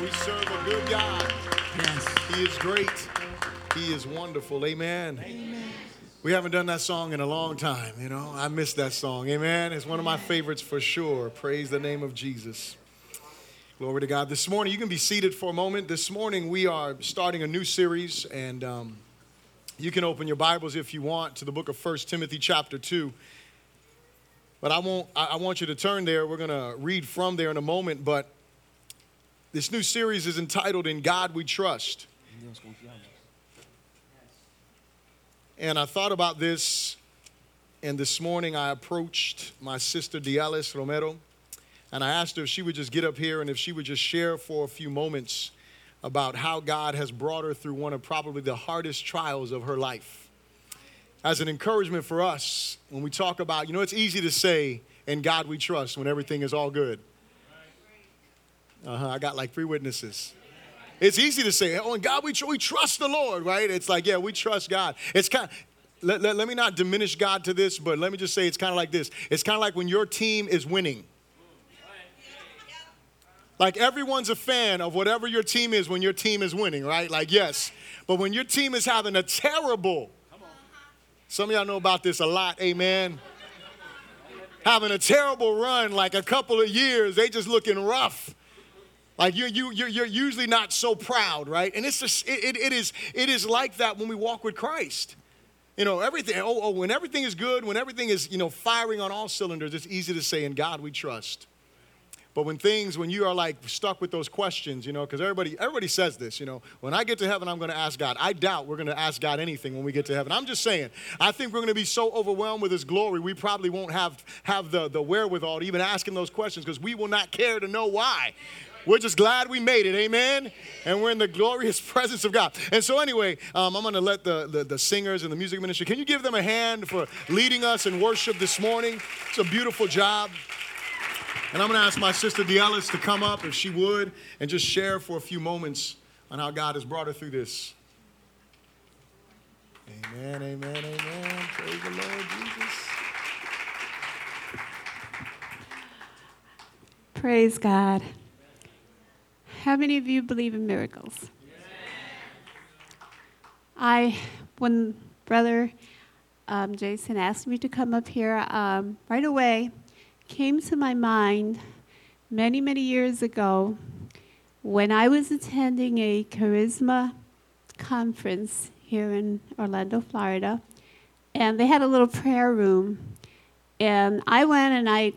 We serve a good God. Yes. He is great. He is wonderful. Amen. Amen. We haven't done that song in a long time, you know. I miss that song. Amen. It's one of my favorites for sure. Praise the name of Jesus. Glory to God. This morning, you can be seated for a moment. This morning, we are starting a new series, and um, you can open your Bibles if you want to the book of First Timothy, chapter 2. But I, won't, I I want you to turn there. We're going to read from there in a moment. But this new series is entitled In God We Trust. And I thought about this, and this morning I approached my sister Dialis Romero, and I asked her if she would just get up here and if she would just share for a few moments about how God has brought her through one of probably the hardest trials of her life. As an encouragement for us, when we talk about, you know, it's easy to say, in God we trust when everything is all good. Uh huh. I got like three witnesses. It's easy to say, oh, in God we, tr- we trust the Lord, right? It's like, yeah, we trust God. It's kind of, let, let, let me not diminish God to this, but let me just say it's kind of like this. It's kind of like when your team is winning. Like everyone's a fan of whatever your team is when your team is winning, right? Like, yes. But when your team is having a terrible, some of y'all know about this a lot, amen. Having a terrible run, like a couple of years, they just looking rough. Like you, you, you're, you're usually not so proud, right? And it's just, it, it, is, it is like that when we walk with Christ. You know, everything, oh, oh, when everything is good, when everything is, you know, firing on all cylinders, it's easy to say, in God we trust. But when things, when you are like stuck with those questions, you know, because everybody, everybody says this, you know, when I get to heaven, I'm going to ask God. I doubt we're going to ask God anything when we get to heaven. I'm just saying, I think we're going to be so overwhelmed with His glory, we probably won't have have the the wherewithal to even ask Him those questions because we will not care to know why. We're just glad we made it, amen? And we're in the glorious presence of God. And so, anyway, um, I'm going to let the, the, the singers and the music ministry, can you give them a hand for leading us in worship this morning? It's a beautiful job. And I'm going to ask my sister Dialis to come up, if she would, and just share for a few moments on how God has brought her through this. Amen, amen, amen. Praise the Lord Jesus. Praise God. How many of you believe in miracles? I, when Brother um, Jason asked me to come up here, um, right away came to my mind many, many years ago when I was attending a charisma conference here in Orlando, Florida, and they had a little prayer room. And I went and I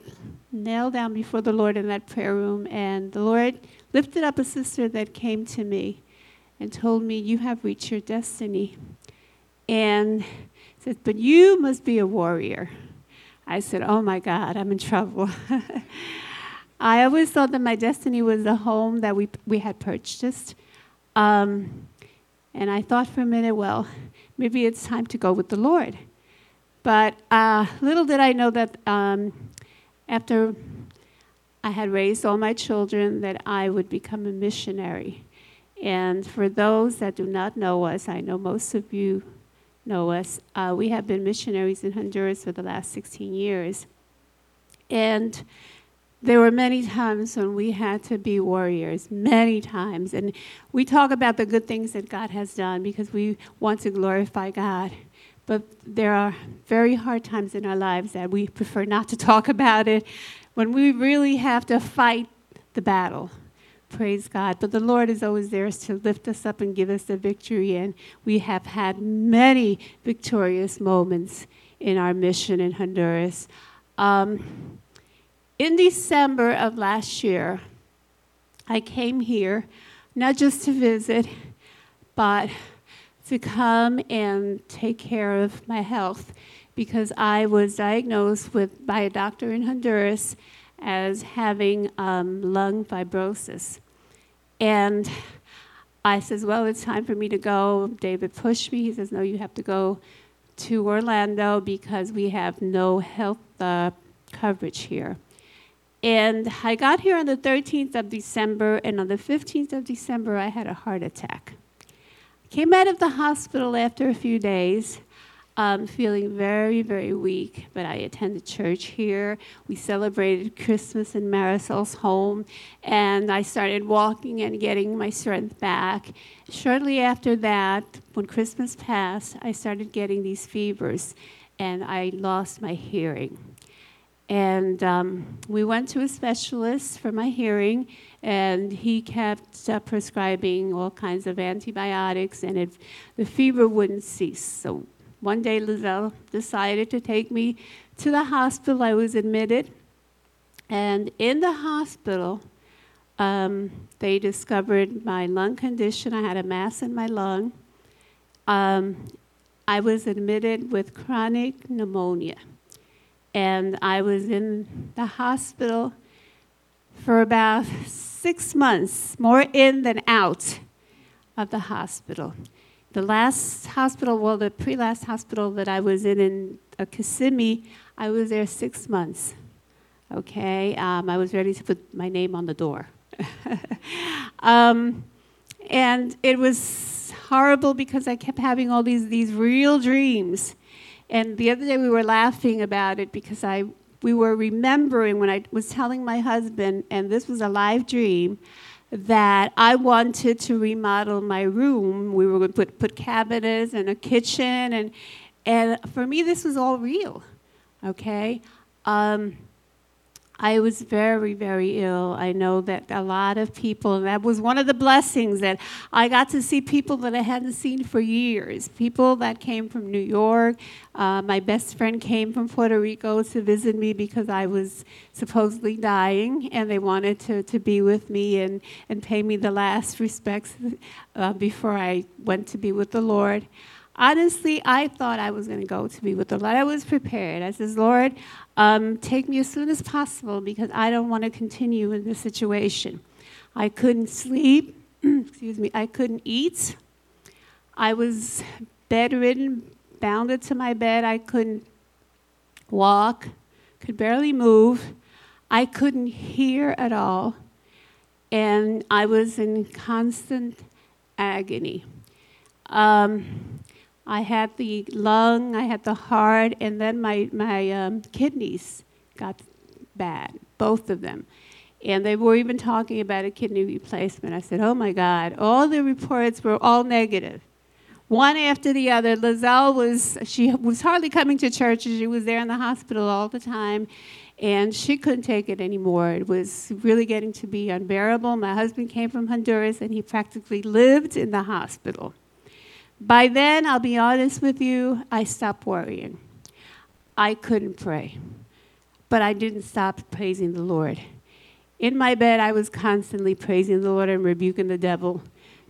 knelt down before the Lord in that prayer room, and the Lord lifted up a sister that came to me and told me, You have reached your destiny. And said, But you must be a warrior. I said, Oh my God, I'm in trouble. I always thought that my destiny was the home that we, we had purchased. Um, and I thought for a minute, well, maybe it's time to go with the Lord. But uh, little did I know that um, after I had raised all my children, that I would become a missionary. And for those that do not know us, I know most of you know us. Uh, we have been missionaries in Honduras for the last 16 years. And there were many times when we had to be warriors, many times. And we talk about the good things that God has done because we want to glorify God. But there are very hard times in our lives that we prefer not to talk about it when we really have to fight the battle. Praise God. But the Lord is always there to lift us up and give us the victory. And we have had many victorious moments in our mission in Honduras. Um, in December of last year, I came here not just to visit, but to come and take care of my health because I was diagnosed with by a doctor in Honduras as having um, lung fibrosis. And I says, Well, it's time for me to go. David pushed me. He says, No, you have to go to Orlando because we have no health uh, coverage here. And I got here on the 13th of December, and on the 15th of December, I had a heart attack. Came out of the hospital after a few days. Um, feeling very, very weak, but I attended church here. We celebrated Christmas in Marisol's home, and I started walking and getting my strength back. Shortly after that, when Christmas passed, I started getting these fevers, and I lost my hearing. And um, we went to a specialist for my hearing, and he kept uh, prescribing all kinds of antibiotics, and it, the fever wouldn't cease. So one day, Lizelle decided to take me to the hospital. I was admitted, and in the hospital, um, they discovered my lung condition. I had a mass in my lung. Um, I was admitted with chronic pneumonia, and I was in the hospital for about six months, more in than out of the hospital. The last hospital, well, the pre last hospital that I was in in uh, Kissimmee, I was there six months. Okay, um, I was ready to put my name on the door. um, and it was horrible because I kept having all these, these real dreams. And the other day we were laughing about it because I, we were remembering when I was telling my husband, and this was a live dream, that I wanted to remodel my room. We were going to put, put cabinets and a kitchen, and, and for me, this was all real, okay? Um, I was very, very ill. I know that a lot of people, and that was one of the blessings that I got to see people that I hadn't seen for years. People that came from New York. Uh, my best friend came from Puerto Rico to visit me because I was supposedly dying, and they wanted to, to be with me and, and pay me the last respects uh, before I went to be with the Lord honestly, I thought I was going to go to be with the Lord. I was prepared. I says, Lord, um, take me as soon as possible because I don't want to continue in this situation. I couldn't sleep. Excuse me. I couldn't eat. I was bedridden, bounded to my bed. I couldn't walk, could barely move. I couldn't hear at all. And I was in constant agony. Um, I had the lung, I had the heart, and then my, my um, kidneys got bad, both of them. And they were even talking about a kidney replacement. I said, oh my God, all the reports were all negative. One after the other. Lizelle was, she was hardly coming to church. She was there in the hospital all the time. And she couldn't take it anymore. It was really getting to be unbearable. My husband came from Honduras and he practically lived in the hospital. By then, I'll be honest with you, I stopped worrying. I couldn't pray, but I didn't stop praising the Lord. In my bed, I was constantly praising the Lord and rebuking the devil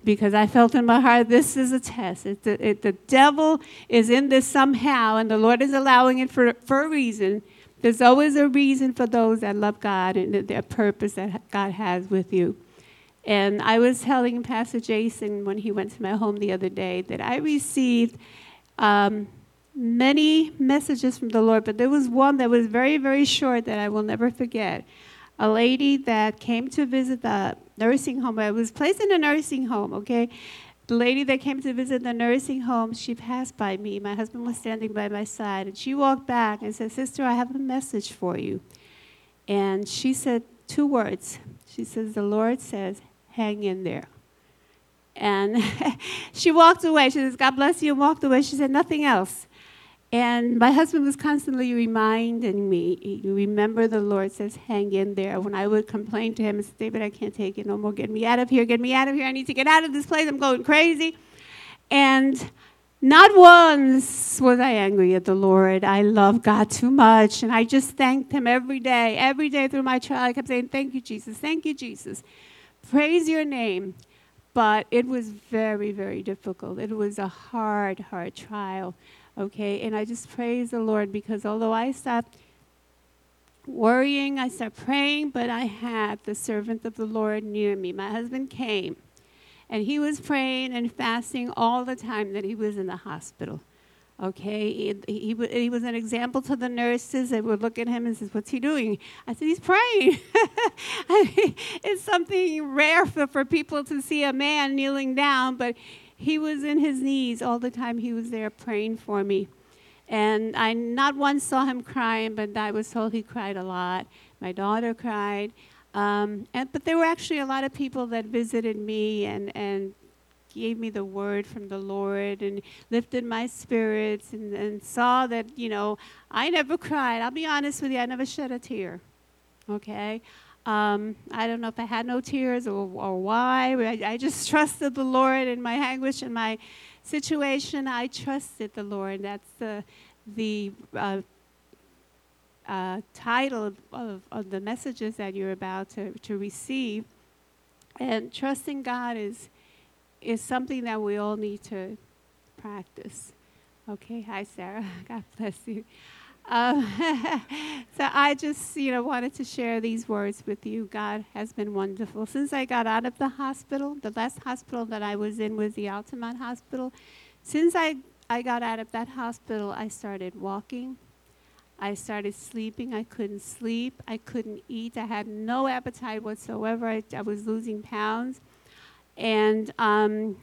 because I felt in my heart this is a test. It, it, the devil is in this somehow, and the Lord is allowing it for, for a reason. There's always a reason for those that love God and their purpose that God has with you. And I was telling Pastor Jason when he went to my home the other day that I received um, many messages from the Lord, but there was one that was very, very short that I will never forget. A lady that came to visit the nursing home. I was placed in a nursing home, okay? The lady that came to visit the nursing home, she passed by me. My husband was standing by my side, and she walked back and said, Sister, I have a message for you. And she said two words. She says, The Lord says, hang in there. And she walked away. She says, God bless you, and walked away. She said nothing else. And my husband was constantly reminding me, remember the Lord says, hang in there. When I would complain to him and say, David, I can't take it no more. Get me out of here. Get me out of here. I need to get out of this place. I'm going crazy. And not once was I angry at the Lord. I love God too much. And I just thanked him every day. Every day through my trial, I kept saying, Thank you, Jesus. Thank you, Jesus praise your name. But it was very, very difficult. It was a hard, hard trial. Okay, and I just praise the Lord because although I stopped worrying, I stopped praying, but I had the servant of the Lord near me. My husband came, and he was praying and fasting all the time that he was in the hospital. Okay, he, he, he, was an example to the nurses. They would look at him and says, What's he doing? I said, He's praying. i it's something rare for, for people to see a man kneeling down, but he was in his knees all the time. He was there praying for me. And I not once saw him crying, but I was told he cried a lot. My daughter cried. Um, and, but there were actually a lot of people that visited me and, and gave me the word from the Lord and lifted my spirits and, and saw that, you know, I never cried. I'll be honest with you, I never shed a tear. Okay? Um, I don't know if I had no tears or, or why. I, I just trusted the Lord in my anguish and my situation. I trusted the Lord. That's the, the uh, uh, title of, of, the messages that you're about to, to receive. And trusting God is, is something that we all need to practice. Okay, hi, Sarah. God bless you. Um, so I just, you know, wanted to share these words with you. God has been wonderful. Since I got out of the hospital, the last hospital that I was in was the Altamonte Hospital. Since I, I got out of that hospital, I started walking. I started sleeping. I couldn't sleep. I couldn't eat. I had no appetite whatsoever. I, I was losing pounds. And um,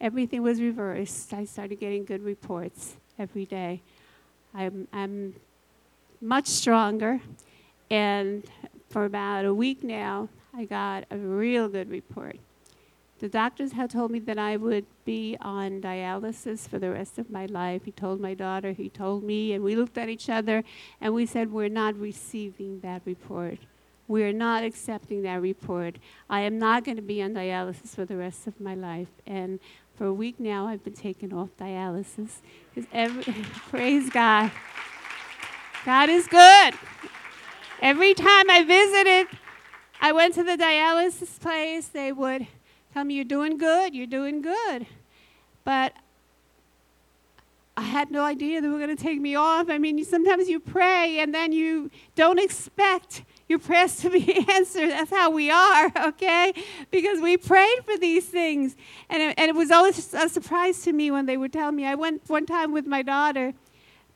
everything was reversed. I started getting good reports every day. I'm, I'm much stronger. And for about a week now, I got a real good report. The doctors had told me that I would be on dialysis for the rest of my life. He told my daughter, he told me, and we looked at each other and we said, We're not receiving that report. We are not accepting that report. I am not going to be on dialysis for the rest of my life. And for a week now, I've been taken off dialysis. Every, praise God. God is good. Every time I visited, I went to the dialysis place, they would tell me, You're doing good, you're doing good. But I had no idea they were going to take me off. I mean, sometimes you pray and then you don't expect your prayers to be answered. That's how we are, okay? Because we prayed for these things. And it, and it was always a surprise to me when they would tell me. I went one time with my daughter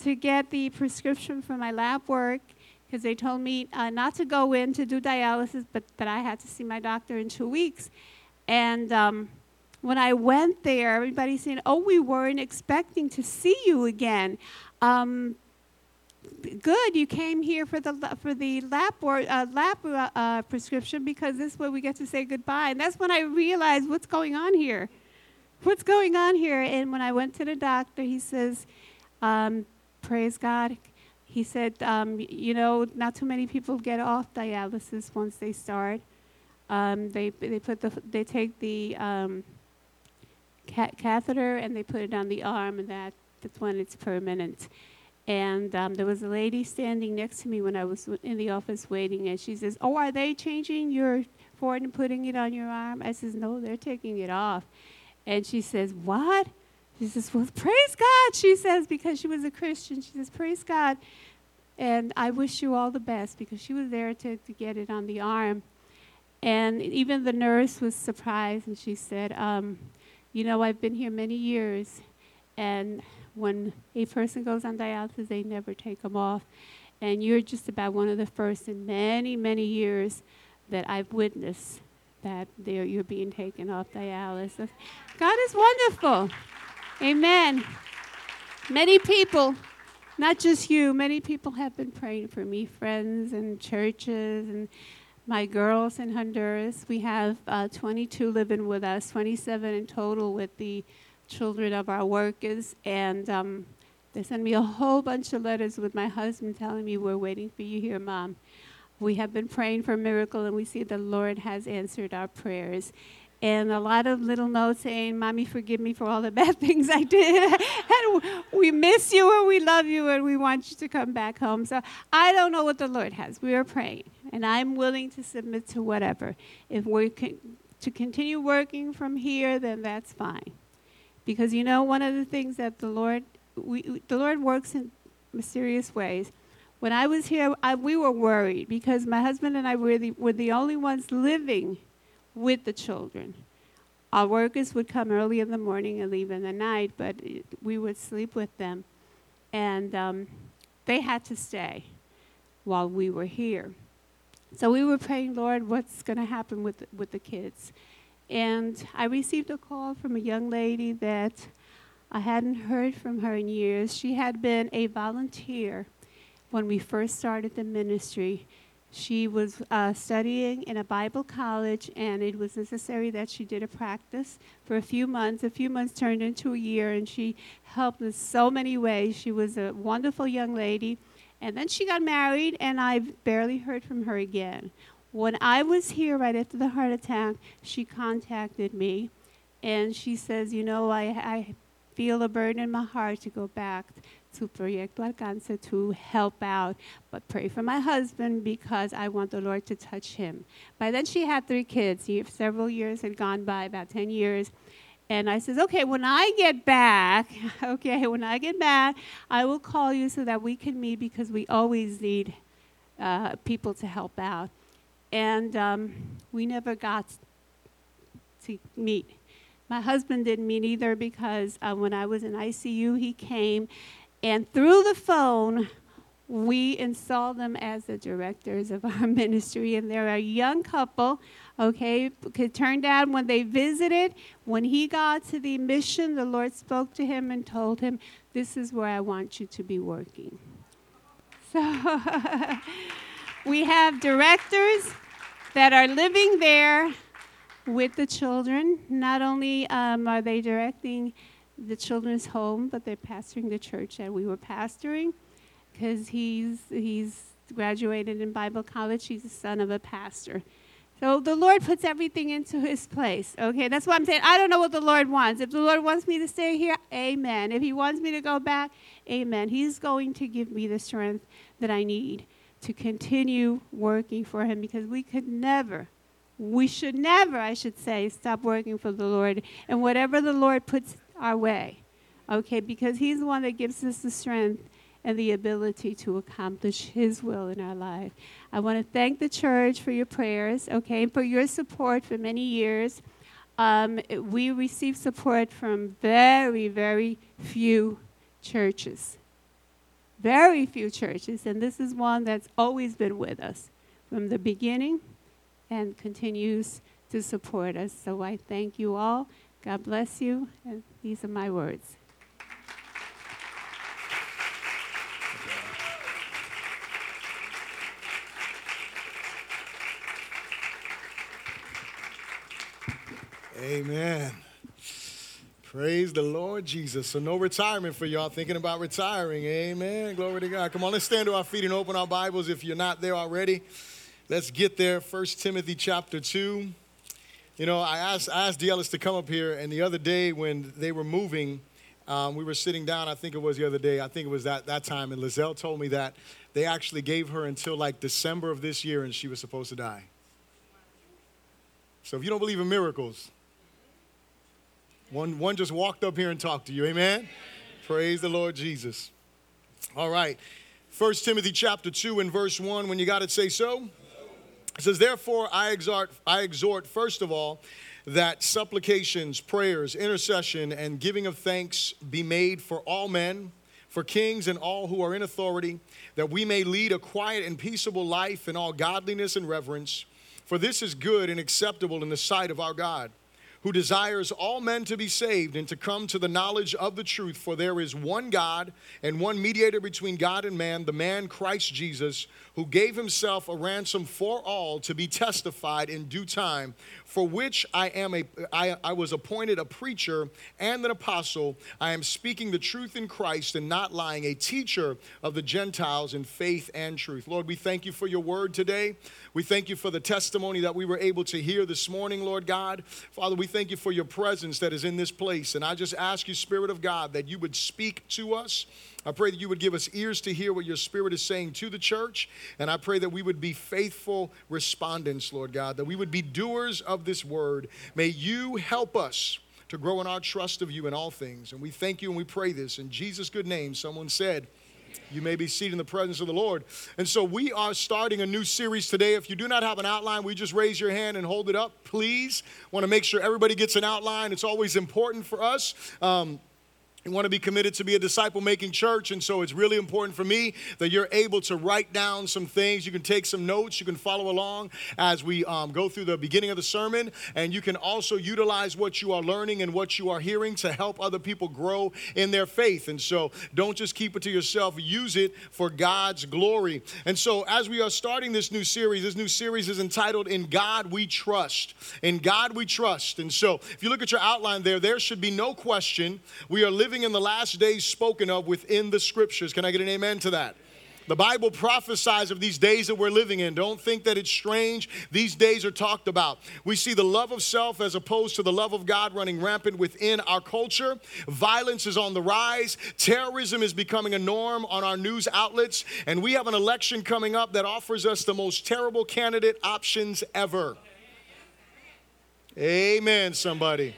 to get the prescription for my lab work because they told me uh, not to go in to do dialysis, but that I had to see my doctor in two weeks. And um, when I went there, everybody saying, "Oh, we weren't expecting to see you again." Um, good, you came here for the for the lab or, uh, lab uh, uh, prescription because this is where we get to say goodbye. And that's when I realized what's going on here. What's going on here? And when I went to the doctor, he says, um, "Praise God." He said, um, "You know, not too many people get off dialysis once they start. Um, they they put the they take the um, ca- catheter and they put it on the arm, and that that's when it's permanent." And um, there was a lady standing next to me when I was in the office waiting, and she says, "Oh, are they changing your port and putting it on your arm?" I says, "No, they're taking it off." And she says, "What?" She says, "Well, praise God." She says because she was a Christian. She says, "Praise God." And I wish you all the best because she was there to, to get it on the arm. And even the nurse was surprised, and she said, um, "You know, I've been here many years, and when a person goes on dialysis, they never take them off. And you're just about one of the first in many, many years that I've witnessed that you're being taken off dialysis. God is wonderful. Amen. Many people, not just you, many people have been praying for me, friends and churches and my girls in Honduras. We have uh, 22 living with us, 27 in total with the children of our workers, and um, they sent me a whole bunch of letters with my husband telling me, We're waiting for you here, Mom. We have been praying for a miracle, and we see the Lord has answered our prayers. And a lot of little notes saying, Mommy, forgive me for all the bad things I did. and we miss you and we love you and we want you to come back home. So I don't know what the Lord has. We are praying. And I'm willing to submit to whatever. If we're to continue working from here, then that's fine. Because you know, one of the things that the Lord, we, the Lord works in mysterious ways. When I was here, I, we were worried because my husband and I were the, were the only ones living with the children. Our workers would come early in the morning and leave in the night, but we would sleep with them. And um, they had to stay while we were here. So we were praying, Lord, what's going to happen with, with the kids? And I received a call from a young lady that I hadn't heard from her in years. She had been a volunteer when we first started the ministry. She was uh, studying in a Bible college, and it was necessary that she did a practice for a few months. A few months turned into a year, and she helped in so many ways. She was a wonderful young lady. And then she got married, and I've barely heard from her again. When I was here right after the heart attack, she contacted me, and she says, You know, I, I feel a burden in my heart to go back to Proyecto Alcance to help out, but pray for my husband because I want the Lord to touch him. By then, she had three kids. Several years had gone by, about 10 years. And I says, okay, when I get back, okay, when I get back, I will call you so that we can meet because we always need uh, people to help out. And um, we never got to meet. My husband didn't meet either because uh, when I was in ICU, he came and through the phone, we install them as the directors of our ministry. And they're a young couple, okay? It turned out when they visited, when he got to the mission, the Lord spoke to him and told him, This is where I want you to be working. So we have directors that are living there with the children. Not only um, are they directing, the children's home, but they're pastoring the church that we were pastoring because he's, he's graduated in Bible college. He's the son of a pastor. So the Lord puts everything into his place. Okay, that's what I'm saying. I don't know what the Lord wants. If the Lord wants me to stay here, amen. If he wants me to go back, amen. He's going to give me the strength that I need to continue working for him because we could never, we should never, I should say, stop working for the Lord. And whatever the Lord puts our way, okay? Because He's the one that gives us the strength and the ability to accomplish His will in our life. I want to thank the church for your prayers, okay, and for your support for many years. Um, we received support from very, very few churches. Very few churches, and this is one that's always been with us from the beginning and continues to support us. So I thank you all. God bless you. And these are my words. Amen. Praise the Lord Jesus. So, no retirement for y'all thinking about retiring. Amen. Glory to God. Come on, let's stand to our feet and open our Bibles if you're not there already. Let's get there. First Timothy chapter 2. You know, I asked, I asked D'Ellis to come up here, and the other day when they were moving, um, we were sitting down, I think it was the other day, I think it was that, that time, and Lizelle told me that they actually gave her until like December of this year and she was supposed to die. So if you don't believe in miracles, one, one just walked up here and talked to you. Amen? Amen. Praise the Lord Jesus. All right. First Timothy chapter 2 and verse 1, when you got it, say so. It says, Therefore, I exhort, I exhort, first of all, that supplications, prayers, intercession, and giving of thanks be made for all men, for kings and all who are in authority, that we may lead a quiet and peaceable life in all godliness and reverence. For this is good and acceptable in the sight of our God who desires all men to be saved and to come to the knowledge of the truth. For there is one God and one mediator between God and man, the man Christ Jesus, who gave himself a ransom for all to be testified in due time, for which I am a I, I was appointed a preacher and an apostle. I am speaking the truth in Christ and not lying, a teacher of the Gentiles in faith and truth. Lord, we thank you for your word today. We thank you for the testimony that we were able to hear this morning, Lord God. Father, we thank you for your presence that is in this place. And I just ask you, Spirit of God, that you would speak to us. I pray that you would give us ears to hear what your Spirit is saying to the church. And I pray that we would be faithful respondents, Lord God, that we would be doers of this word. May you help us to grow in our trust of you in all things. And we thank you and we pray this in Jesus' good name. Someone said, you may be seated in the presence of the Lord. And so we are starting a new series today. If you do not have an outline, we just raise your hand and hold it up, please. Want to make sure everybody gets an outline. It's always important for us. Um, We want to be committed to be a disciple making church. And so it's really important for me that you're able to write down some things. You can take some notes. You can follow along as we um, go through the beginning of the sermon. And you can also utilize what you are learning and what you are hearing to help other people grow in their faith. And so don't just keep it to yourself, use it for God's glory. And so as we are starting this new series, this new series is entitled In God We Trust. In God We Trust. And so if you look at your outline there, there should be no question. We are living living in the last days spoken of within the scriptures. Can I get an amen to that? The Bible prophesies of these days that we're living in. Don't think that it's strange. These days are talked about. We see the love of self as opposed to the love of God running rampant within our culture. Violence is on the rise. Terrorism is becoming a norm on our news outlets. And we have an election coming up that offers us the most terrible candidate options ever. Amen, somebody.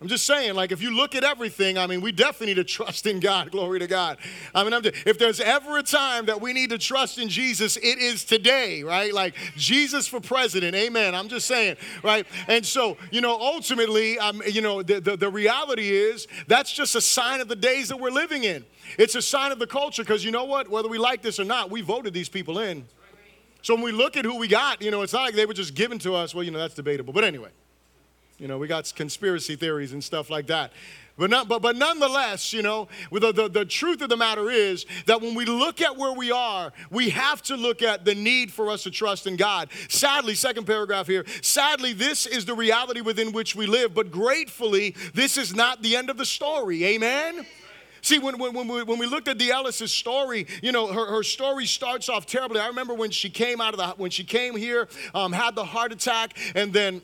I'm just saying, like, if you look at everything, I mean, we definitely need to trust in God. Glory to God. I mean, just, if there's ever a time that we need to trust in Jesus, it is today, right? Like, Jesus for president. Amen. I'm just saying, right? And so, you know, ultimately, um, you know, the, the, the reality is that's just a sign of the days that we're living in. It's a sign of the culture because you know what? Whether we like this or not, we voted these people in. So when we look at who we got, you know, it's not like they were just given to us. Well, you know, that's debatable. But anyway. You know, we got conspiracy theories and stuff like that. But, not, but, but nonetheless, you know, the, the, the truth of the matter is that when we look at where we are, we have to look at the need for us to trust in God. Sadly, second paragraph here, sadly, this is the reality within which we live, but gratefully, this is not the end of the story. Amen? See, when, when, when, we, when we looked at the Ellis's story, you know, her, her story starts off terribly. I remember when she came out of the, when she came here, um, had the heart attack, and then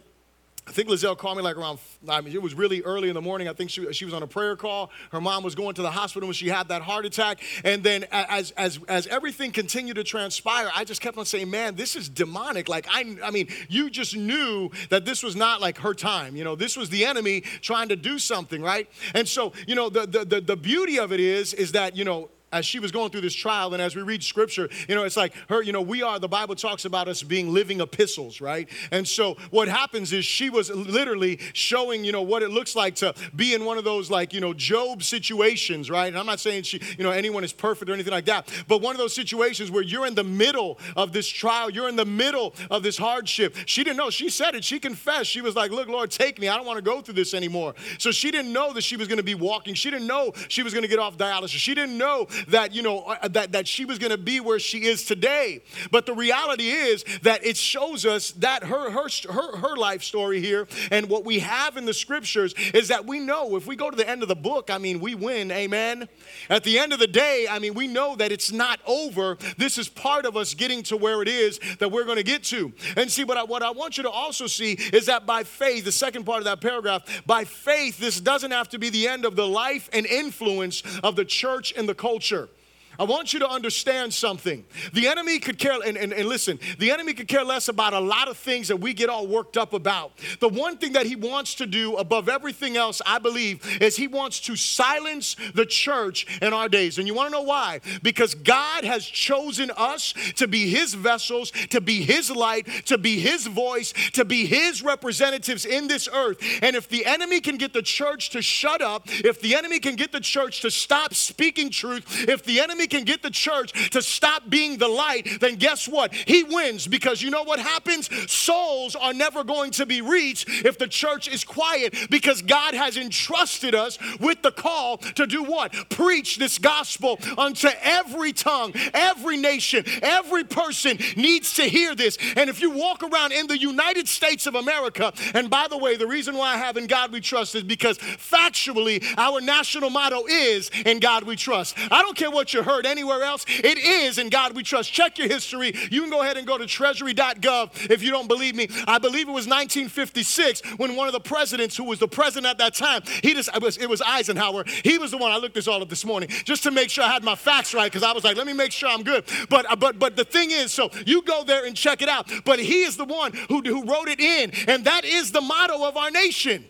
I think Lizelle called me like around, I mean, it was really early in the morning. I think she, she was on a prayer call. Her mom was going to the hospital when she had that heart attack. And then as, as, as everything continued to transpire, I just kept on saying, man, this is demonic. Like, I, I mean, you just knew that this was not like her time. You know, this was the enemy trying to do something, right? And so, you know, the, the, the, the beauty of it is, is that, you know, as she was going through this trial and as we read scripture you know it's like her you know we are the bible talks about us being living epistles right? And so what happens is she was literally showing you know what it looks like to be in one of those like you know job situations right? And i'm not saying she you know anyone is perfect or anything like that but one of those situations where you're in the middle of this trial you're in the middle of this hardship. She didn't know. She said it. She confessed. She was like look lord take me. I don't want to go through this anymore. So she didn't know that she was going to be walking. She didn't know she was going to get off dialysis. She didn't know that, you know, uh, that, that she was going to be where she is today. But the reality is that it shows us that her, her, her, her life story here and what we have in the scriptures is that we know if we go to the end of the book, I mean, we win. Amen. At the end of the day, I mean, we know that it's not over. This is part of us getting to where it is that we're going to get to. And see, what I, what I want you to also see is that by faith, the second part of that paragraph, by faith, this doesn't have to be the end of the life and influence of the church and the culture culture. I want you to understand something. The enemy could care, and, and, and listen, the enemy could care less about a lot of things that we get all worked up about. The one thing that he wants to do above everything else, I believe, is he wants to silence the church in our days. And you want to know why? Because God has chosen us to be his vessels, to be his light, to be his voice, to be his representatives in this earth. And if the enemy can get the church to shut up, if the enemy can get the church to stop speaking truth, if the enemy can get the church to stop being the light, then guess what? He wins because you know what happens? Souls are never going to be reached if the church is quiet because God has entrusted us with the call to do what? Preach this gospel unto every tongue, every nation, every person needs to hear this. And if you walk around in the United States of America, and by the way, the reason why I have in God we trust is because factually our national motto is in God we trust. I don't care what you heard anywhere else. It is in God we trust. Check your history. You can go ahead and go to treasury.gov if you don't believe me. I believe it was 1956 when one of the presidents, who was the president at that time, he just it was, it was Eisenhower. He was the one. I looked this all up this morning just to make sure I had my facts right because I was like, let me make sure I'm good. But uh, but but the thing is, so you go there and check it out. But he is the one who, who wrote it in, and that is the motto of our nation.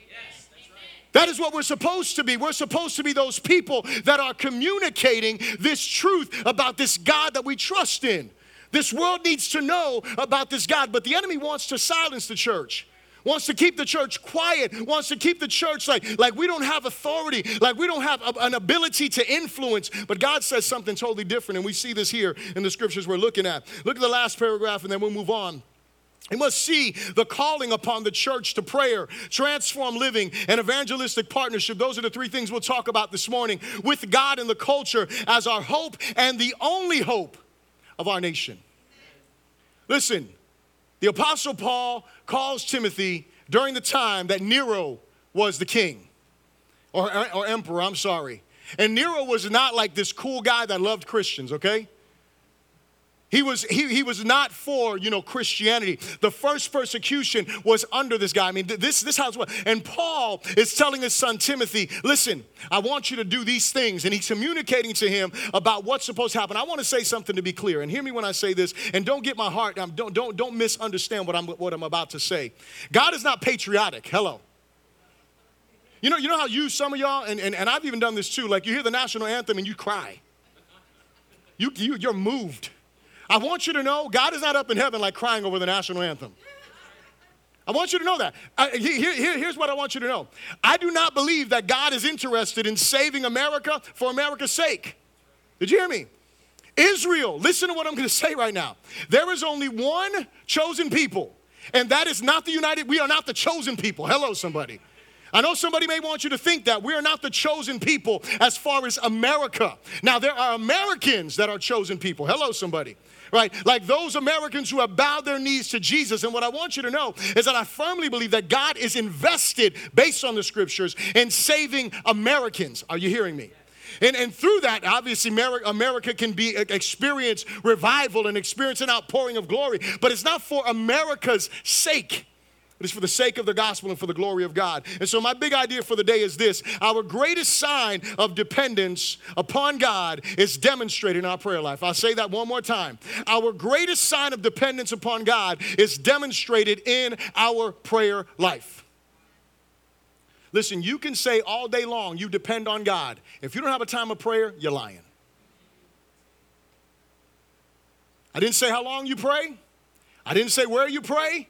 That is what we're supposed to be. We're supposed to be those people that are communicating this truth about this God that we trust in. This world needs to know about this God, but the enemy wants to silence the church. wants to keep the church quiet, wants to keep the church like, like we don't have authority, like we don't have a, an ability to influence. But God says something totally different, and we see this here in the scriptures we're looking at. Look at the last paragraph, and then we'll move on. We must see the calling upon the church to prayer, transform living, and evangelistic partnership. Those are the three things we'll talk about this morning with God and the culture as our hope and the only hope of our nation. Listen, the Apostle Paul calls Timothy during the time that Nero was the king or, or emperor, I'm sorry. And Nero was not like this cool guy that loved Christians, okay? He was, he, he was not for, you know, Christianity. The first persecution was under this guy. I mean, this, this house was. And Paul is telling his son Timothy, listen, I want you to do these things. And he's communicating to him about what's supposed to happen. I want to say something to be clear. And hear me when I say this. And don't get my heart, um, don't, don't, don't misunderstand what I'm, what I'm about to say. God is not patriotic. Hello. You know, you know how you, some of y'all, and, and, and I've even done this too, like you hear the national anthem and you cry. You, you, you're moved. I want you to know God is not up in heaven like crying over the national anthem. I want you to know that. Here, here, here's what I want you to know I do not believe that God is interested in saving America for America's sake. Did you hear me? Israel, listen to what I'm going to say right now. There is only one chosen people, and that is not the United, we are not the chosen people. Hello, somebody. I know somebody may want you to think that we are not the chosen people as far as America. Now, there are Americans that are chosen people. Hello, somebody right? Like those Americans who have bowed their knees to Jesus. And what I want you to know is that I firmly believe that God is invested, based on the scriptures, in saving Americans. Are you hearing me? And, and through that, obviously, America can be experience revival and experience an outpouring of glory. But it's not for America's sake. It is for the sake of the gospel and for the glory of God. And so, my big idea for the day is this our greatest sign of dependence upon God is demonstrated in our prayer life. I'll say that one more time. Our greatest sign of dependence upon God is demonstrated in our prayer life. Listen, you can say all day long you depend on God. If you don't have a time of prayer, you're lying. I didn't say how long you pray. I didn't say where you pray.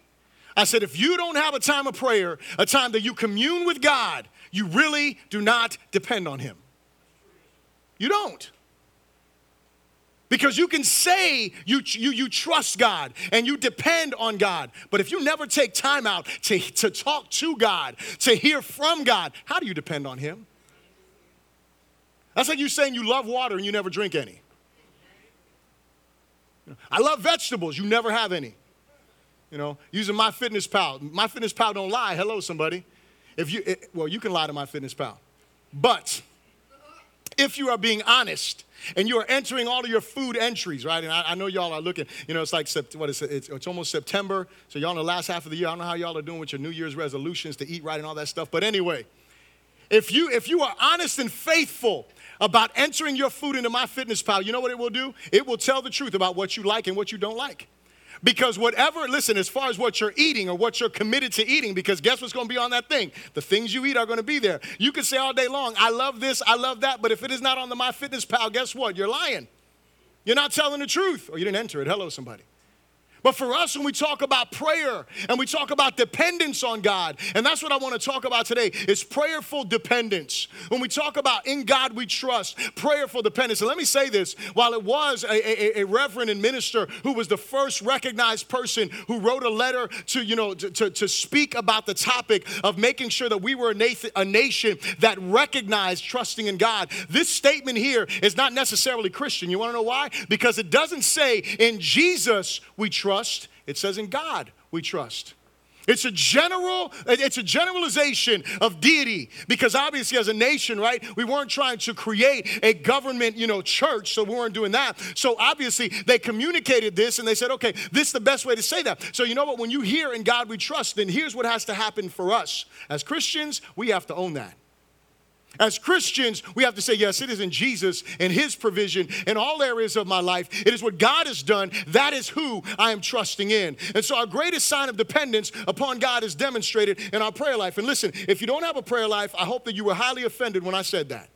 I said, if you don't have a time of prayer, a time that you commune with God, you really do not depend on Him. You don't. Because you can say you, you, you trust God and you depend on God, but if you never take time out to, to talk to God, to hear from God, how do you depend on Him? That's like you saying you love water and you never drink any. I love vegetables, you never have any. You know, using MyFitnessPal. My fitness pal don't lie. Hello, somebody. If you, it, well, you can lie to MyFitnessPal. But if you are being honest and you are entering all of your food entries, right? And I, I know y'all are looking, you know, it's like, what is it? It's, it's, almost September. So y'all in the last half of the year, I don't know how y'all are doing with your New Year's resolutions to eat right and all that stuff. But anyway, if you, if you are honest and faithful about entering your food into MyFitnessPal, you know what it will do? It will tell the truth about what you like and what you don't like. Because whatever, listen, as far as what you're eating or what you're committed to eating, because guess what's going to be on that thing? The things you eat are going to be there. You can say all day long, I love this, I love that, but if it is not on the MyFitnessPal, guess what? You're lying. You're not telling the truth, or you didn't enter it. Hello, somebody. But for us, when we talk about prayer and we talk about dependence on God, and that's what I want to talk about today, is prayerful dependence. When we talk about in God we trust, prayerful dependence. And let me say this while it was a, a, a reverend and minister who was the first recognized person who wrote a letter to, you know, to, to, to speak about the topic of making sure that we were a, a nation that recognized trusting in God, this statement here is not necessarily Christian. You want to know why? Because it doesn't say in Jesus we trust trust, it says in God we trust. It's a general, it's a generalization of deity because obviously as a nation, right, we weren't trying to create a government, you know, church, so we weren't doing that. So obviously they communicated this and they said, okay, this is the best way to say that. So you know what, when you hear in God we trust, then here's what has to happen for us. As Christians, we have to own that. As Christians, we have to say, yes, it is in Jesus and His provision in all areas of my life. It is what God has done. That is who I am trusting in. And so, our greatest sign of dependence upon God is demonstrated in our prayer life. And listen, if you don't have a prayer life, I hope that you were highly offended when I said that.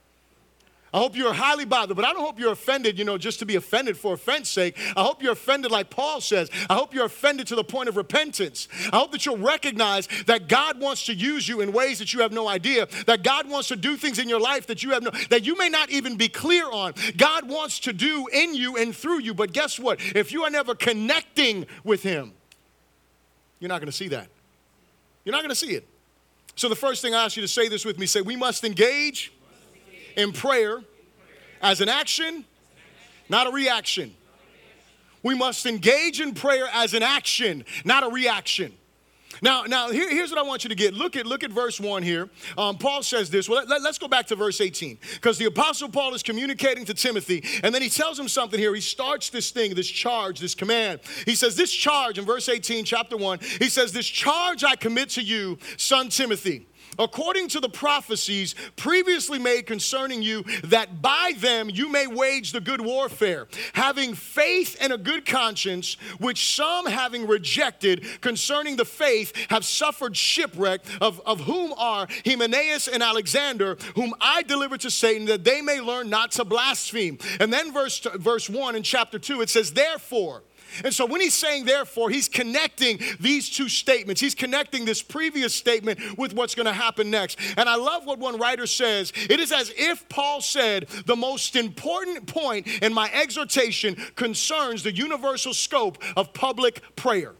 I hope you're highly bothered, but I don't hope you're offended, you know, just to be offended for offense sake. I hope you're offended like Paul says. I hope you're offended to the point of repentance. I hope that you'll recognize that God wants to use you in ways that you have no idea, that God wants to do things in your life that you have no that you may not even be clear on. God wants to do in you and through you, but guess what? If you are never connecting with him, you're not going to see that. You're not going to see it. So the first thing I ask you to say this with me, say we must engage in prayer as an action, not a reaction. We must engage in prayer as an action, not a reaction. Now, now here, here's what I want you to get. Look at look at verse one here. Um, Paul says this. Well, let, us go back to verse 18 because the apostle Paul is communicating to Timothy, and then he tells him something here. He starts this thing, this charge, this command. He says, "This charge in verse 18, chapter one. He says, "This charge I commit to you, son Timothy." According to the prophecies previously made concerning you, that by them you may wage the good warfare, having faith and a good conscience, which some having rejected concerning the faith have suffered shipwreck, of, of whom are Hymenaeus and Alexander, whom I delivered to Satan, that they may learn not to blaspheme. And then verse, verse 1 in chapter 2, it says, Therefore, and so when he's saying therefore, he's connecting these two statements. He's connecting this previous statement with what's going to happen next. And I love what one writer says. It is as if Paul said, the most important point in my exhortation concerns the universal scope of public prayer.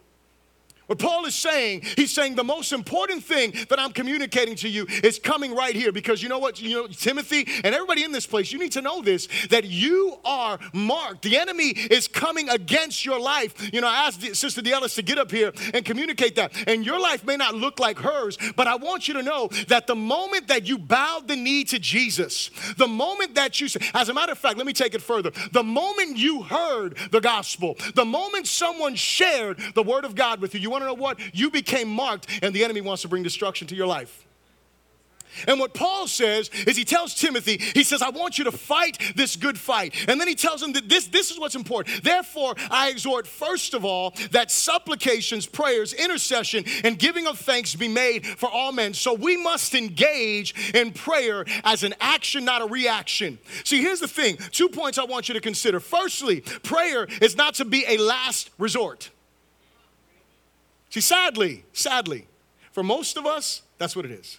What Paul is saying, he's saying the most important thing that I'm communicating to you is coming right here because you know what, you know, Timothy and everybody in this place, you need to know this that you are marked. The enemy is coming against your life. You know, I asked Sister DeEllis to get up here and communicate that. And your life may not look like hers, but I want you to know that the moment that you bowed the knee to Jesus, the moment that you, as a matter of fact, let me take it further. The moment you heard the gospel, the moment someone shared the word of God with you, you want to know what? You became marked, and the enemy wants to bring destruction to your life. And what Paul says is he tells Timothy, he says, I want you to fight this good fight. And then he tells him that this, this is what's important. Therefore, I exhort, first of all, that supplications, prayers, intercession, and giving of thanks be made for all men. So we must engage in prayer as an action, not a reaction. See, here's the thing two points I want you to consider. Firstly, prayer is not to be a last resort. See, sadly, sadly, for most of us, that's what it is.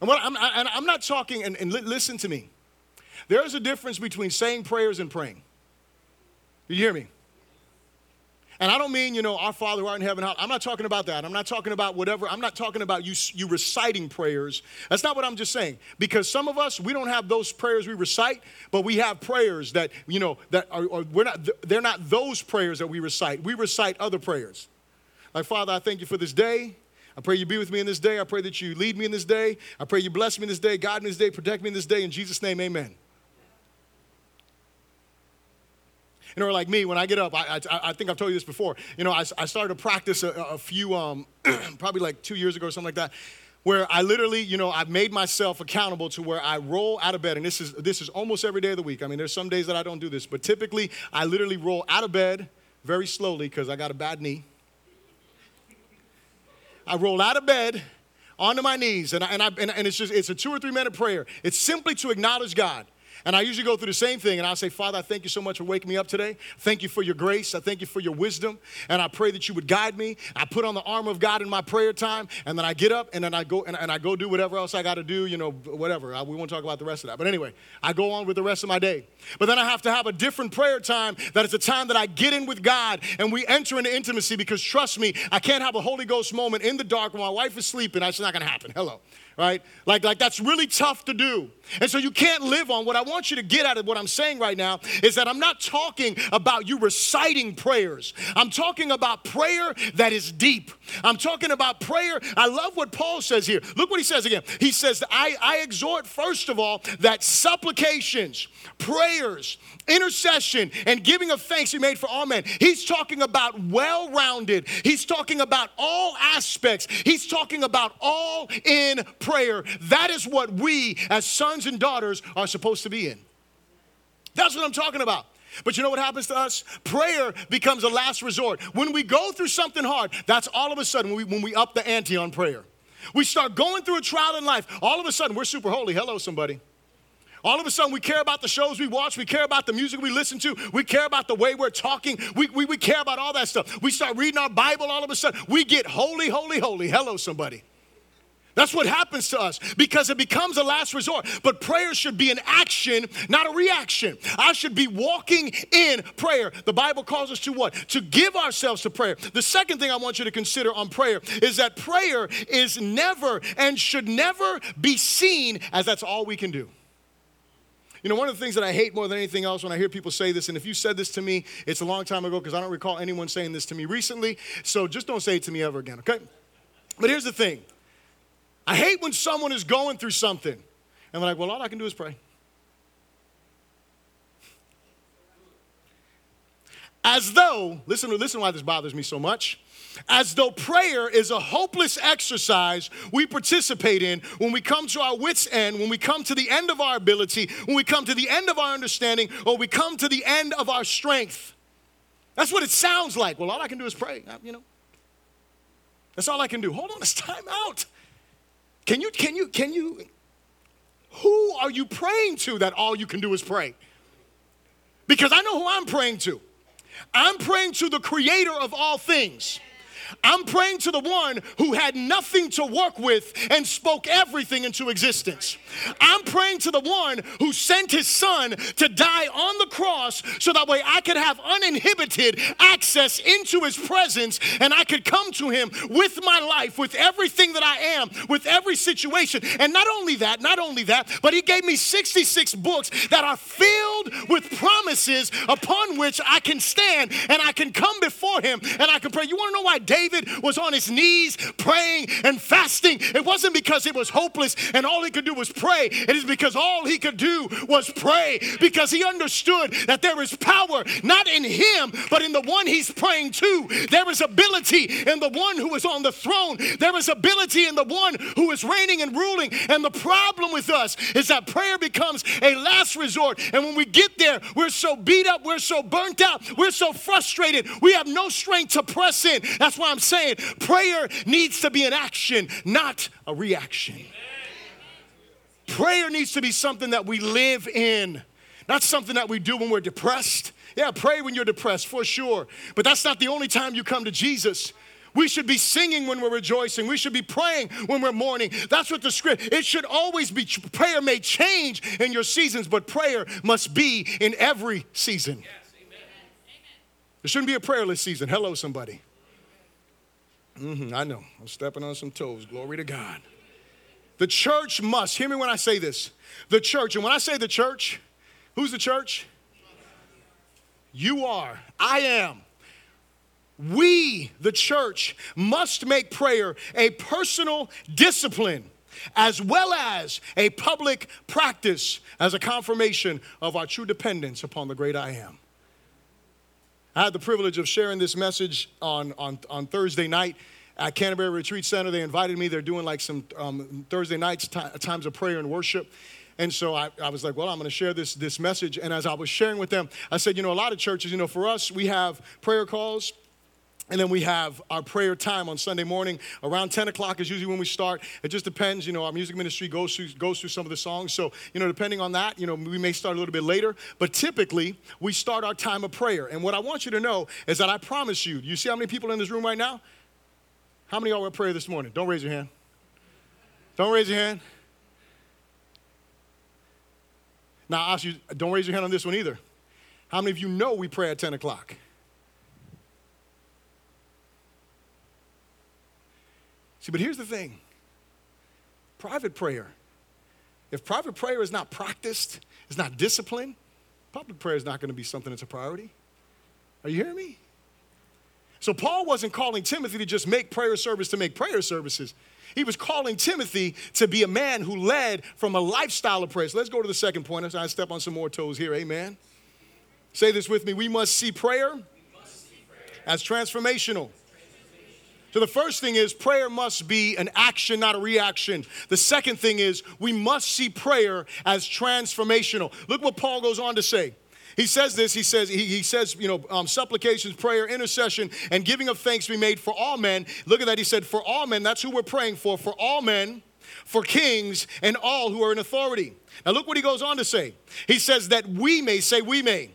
And what I'm, I, I'm not talking, and, and listen to me. There is a difference between saying prayers and praying. Do you hear me? And I don't mean, you know, our Father who art in heaven. I'm not talking about that. I'm not talking about whatever. I'm not talking about you, you reciting prayers. That's not what I'm just saying. Because some of us, we don't have those prayers we recite, but we have prayers that, you know, that are, are we're not, they're not those prayers that we recite. We recite other prayers. Like, Father, I thank you for this day. I pray you be with me in this day. I pray that you lead me in this day. I pray you bless me in this day, guide me in this day, protect me in this day. In Jesus' name, amen. You know, like me, when I get up, I, I, I think I've told you this before. You know, I, I started to practice a, a few, um, probably like two years ago or something like that, where I literally, you know, I've made myself accountable to where I roll out of bed, and this is this is almost every day of the week. I mean, there's some days that I don't do this, but typically I literally roll out of bed very slowly because I got a bad knee. I roll out of bed onto my knees, and, I, and, I, and, and it's just, it's a two or three minute prayer. It's simply to acknowledge God. And I usually go through the same thing, and I'll say, Father, I thank you so much for waking me up today. Thank you for your grace. I thank you for your wisdom. And I pray that you would guide me. I put on the armor of God in my prayer time, and then I get up and then I go and, and I go do whatever else I got to do, you know, whatever. I, we won't talk about the rest of that. But anyway, I go on with the rest of my day. But then I have to have a different prayer time that is a time that I get in with God and we enter into intimacy because trust me, I can't have a Holy Ghost moment in the dark when my wife is sleeping. That's not going to happen. Hello right? Like, like that's really tough to do. And so you can't live on. What I want you to get out of what I'm saying right now is that I'm not talking about you reciting prayers. I'm talking about prayer that is deep. I'm talking about prayer. I love what Paul says here. Look what he says again. He says, I, I exhort, first of all, that supplications, prayers, intercession, and giving of thanks be made for all men. He's talking about well rounded, he's talking about all aspects, he's talking about all in prayer. That is what we as sons and daughters are supposed to be in. That's what I'm talking about. But you know what happens to us? Prayer becomes a last resort. When we go through something hard, that's all of a sudden when we, when we up the ante on prayer. We start going through a trial in life, all of a sudden we're super holy. Hello, somebody. All of a sudden, we care about the shows we watch. We care about the music we listen to. We care about the way we're talking. We, we, we care about all that stuff. We start reading our Bible. All of a sudden, we get holy, holy, holy. Hello, somebody. That's what happens to us because it becomes a last resort. But prayer should be an action, not a reaction. I should be walking in prayer. The Bible calls us to what? To give ourselves to prayer. The second thing I want you to consider on prayer is that prayer is never and should never be seen as that's all we can do. You know, one of the things that I hate more than anything else when I hear people say this, and if you said this to me, it's a long time ago because I don't recall anyone saying this to me recently, so just don't say it to me ever again, okay? But here's the thing I hate when someone is going through something and they're like, well, all I can do is pray. As though, listen, listen why this bothers me so much. As though prayer is a hopeless exercise we participate in when we come to our wits' end, when we come to the end of our ability, when we come to the end of our understanding, or we come to the end of our strength. That's what it sounds like. Well, all I can do is pray, uh, you know. That's all I can do. Hold on, it's time out. Can you, can you, can you, who are you praying to that all you can do is pray? Because I know who I'm praying to. I'm praying to the creator of all things. I'm praying to the one who had nothing to work with and spoke everything into existence. I'm praying to the one who sent his son to die on the so that way I could have uninhibited access into his presence and I could come to him with my life, with everything that I am, with every situation. And not only that, not only that, but he gave me 66 books that are filled with promises upon which I can stand and I can come before him and I can pray. You want to know why David was on his knees praying and fasting, it wasn't because it was hopeless and all he could do was pray. It is because all he could do was pray because he understood that there is power not in him, but in the one he's praying to. There is ability in the one who is on the throne. There is ability in the one who is reigning and ruling. And the problem with us is that prayer becomes a last resort. And when we get there, we're so beat up, we're so burnt out, we're so frustrated, we have no strength to press in. That's why I'm saying prayer needs to be an action, not a reaction. Prayer needs to be something that we live in, not something that we do when we're depressed. Yeah, pray when you're depressed for sure, but that's not the only time you come to Jesus. We should be singing when we're rejoicing. We should be praying when we're mourning. That's what the script, it should always be. Prayer may change in your seasons, but prayer must be in every season. Yes, there shouldn't be a prayerless season. Hello, somebody. Mm-hmm, I know. I'm stepping on some toes. Glory to God. The church must, hear me when I say this. The church, and when I say the church, who's the church? You are. I am. We, the church, must make prayer a personal discipline as well as a public practice as a confirmation of our true dependence upon the great I am. I had the privilege of sharing this message on, on, on Thursday night at Canterbury Retreat Center. They invited me. They're doing like some um, Thursday nights, t- times of prayer and worship. And so I, I was like, well, I'm going to share this, this message. And as I was sharing with them, I said, you know, a lot of churches, you know, for us, we have prayer calls and then we have our prayer time on Sunday morning. Around 10 o'clock is usually when we start. It just depends. You know, our music ministry goes through, goes through some of the songs. So, you know, depending on that, you know, we may start a little bit later. But typically, we start our time of prayer. And what I want you to know is that I promise you, you see how many people in this room right now? How many of y'all were prayer this morning? Don't raise your hand. Don't raise your hand. Now, I ask you, don't raise your hand on this one either. How many of you know we pray at 10 o'clock? See, but here's the thing private prayer. If private prayer is not practiced, is not disciplined, public prayer is not going to be something that's a priority. Are you hearing me? So Paul wasn't calling Timothy to just make prayer service to make prayer services. He was calling Timothy to be a man who led from a lifestyle of prayer. So let's go to the second point. I step on some more toes here. Amen. Say this with me. We must see prayer, must see prayer. as transformational. So the first thing is prayer must be an action, not a reaction. The second thing is we must see prayer as transformational. Look what Paul goes on to say. He says this, he says, he, he says, you know, um, supplications, prayer, intercession, and giving of thanks be made for all men. Look at that. He said, for all men, that's who we're praying for, for all men for kings and all who are in authority. Now, look what he goes on to say. He says that we may, say, we may,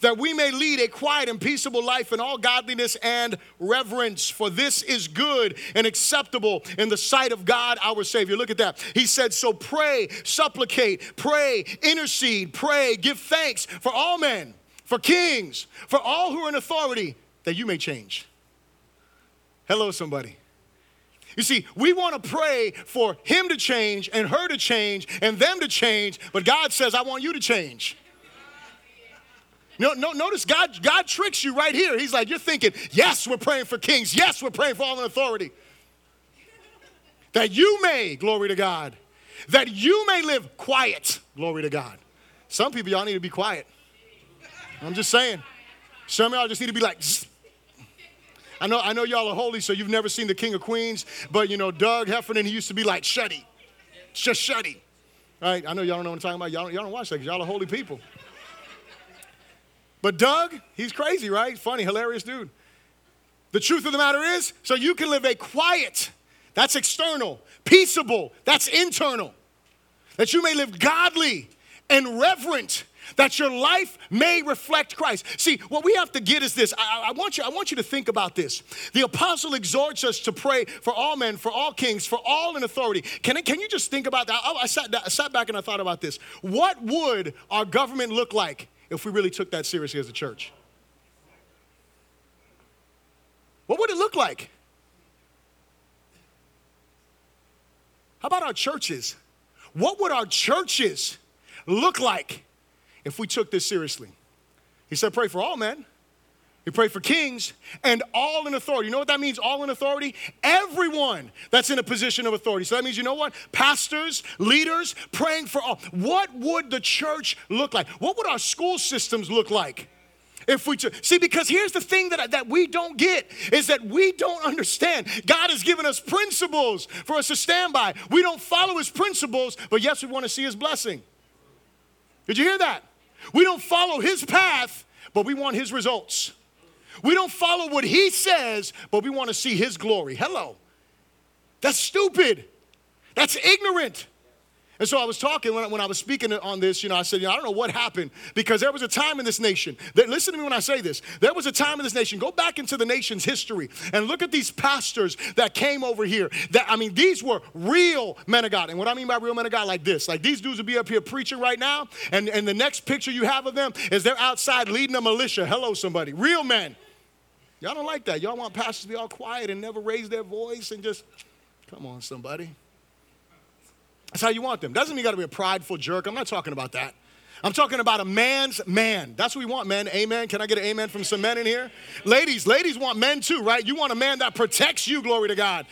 that we may lead a quiet and peaceable life in all godliness and reverence, for this is good and acceptable in the sight of God our Savior. Look at that. He said, So pray, supplicate, pray, intercede, pray, give thanks for all men, for kings, for all who are in authority, that you may change. Hello, somebody. You see, we want to pray for him to change and her to change and them to change, but God says, I want you to change. No, no, notice God, God tricks you right here. He's like, you're thinking, yes, we're praying for kings. Yes, we're praying for all in authority. That you may, glory to God, that you may live quiet, glory to God. Some people, y'all need to be quiet. I'm just saying. Some of y'all just need to be like, Zzz. I know, I know y'all are holy, so you've never seen the King of Queens, but you know, Doug Heffernan, he used to be like, shutty, just shutty. Right? I know y'all don't know what I'm talking about. Y'all, y'all don't watch that because y'all are holy people. But Doug, he's crazy, right? Funny, hilarious dude. The truth of the matter is, so you can live a quiet, that's external, peaceable, that's internal, that you may live godly and reverent that your life may reflect Christ. See, what we have to get is this. I, I, want you, I want you to think about this. The apostle exhorts us to pray for all men, for all kings, for all in authority. Can, can you just think about that? I, I, sat, I sat back and I thought about this. What would our government look like if we really took that seriously as a church? What would it look like? How about our churches? What would our churches look like if we took this seriously. He said, Pray for all men. He prayed for kings and all in authority. You know what that means, all in authority? Everyone that's in a position of authority. So that means, you know what? Pastors, leaders, praying for all. What would the church look like? What would our school systems look like? If we see, because here's the thing that, that we don't get is that we don't understand. God has given us principles for us to stand by. We don't follow his principles, but yes, we want to see his blessing. Did you hear that? We don't follow his path, but we want his results. We don't follow what he says, but we want to see his glory. Hello. That's stupid. That's ignorant. And so I was talking when I, when I was speaking on this, you know, I said, you know, I don't know what happened because there was a time in this nation that, listen to me when I say this, there was a time in this nation, go back into the nation's history and look at these pastors that came over here. That, I mean, these were real men of God. And what I mean by real men of God, like this, like these dudes would be up here preaching right now, and, and the next picture you have of them is they're outside leading a militia. Hello, somebody. Real men. Y'all don't like that. Y'all want pastors to be all quiet and never raise their voice and just, come on, somebody. That's how you want them. Doesn't mean you got to be a prideful jerk. I'm not talking about that. I'm talking about a man's man. That's what we want, men. Amen. Can I get an amen from some men in here? Ladies, ladies want men too, right? You want a man that protects you, glory to God.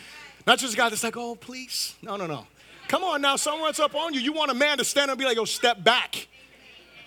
Not just a guy that's like, oh, please. No, no, no. Come on now, someone's up on you. You want a man to stand up and be like, oh, step back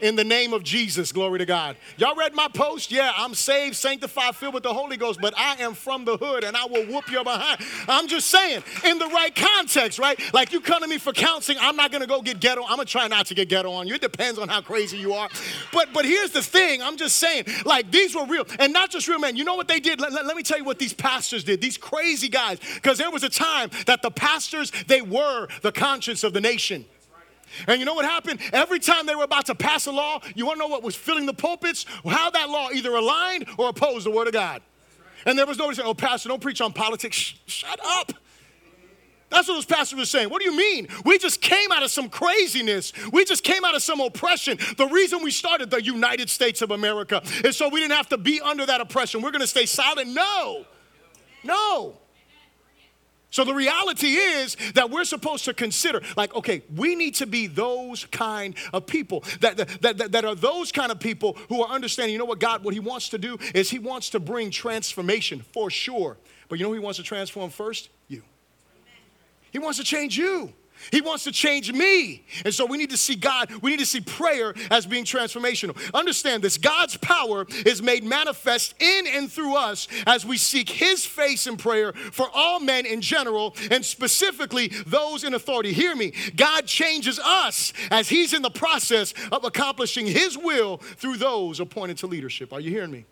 in the name of Jesus. Glory to God. Y'all read my post? Yeah, I'm saved, sanctified, filled with the Holy Ghost, but I am from the hood and I will whoop your behind. I'm just saying, in the right context, right? Like you come to me for counseling, I'm not gonna go get ghetto. I'm gonna try not to get ghetto on you. It depends on how crazy you are. But but here's the thing, I'm just saying, like these were real, and not just real men. You know what they did? Let, let, let me tell you what these pastors did, these crazy guys, because there was a time that the pastors, they were the conscience of the nation. And you know what happened? Every time they were about to pass a law, you want to know what was filling the pulpits? How that law either aligned or opposed the Word of God. And there was nobody saying, oh, Pastor, don't preach on politics. Shut up. That's what those pastors were saying. What do you mean? We just came out of some craziness. We just came out of some oppression. The reason we started the United States of America is so we didn't have to be under that oppression. We're going to stay silent. No. No. So the reality is that we're supposed to consider, like, okay, we need to be those kind of people that, that, that, that, are those kind of people who are understanding, you know what, God, what He wants to do is He wants to bring transformation for sure. But you know who He wants to transform first? You. He wants to change you. He wants to change me. And so we need to see God, we need to see prayer as being transformational. Understand this God's power is made manifest in and through us as we seek His face in prayer for all men in general and specifically those in authority. Hear me. God changes us as He's in the process of accomplishing His will through those appointed to leadership. Are you hearing me?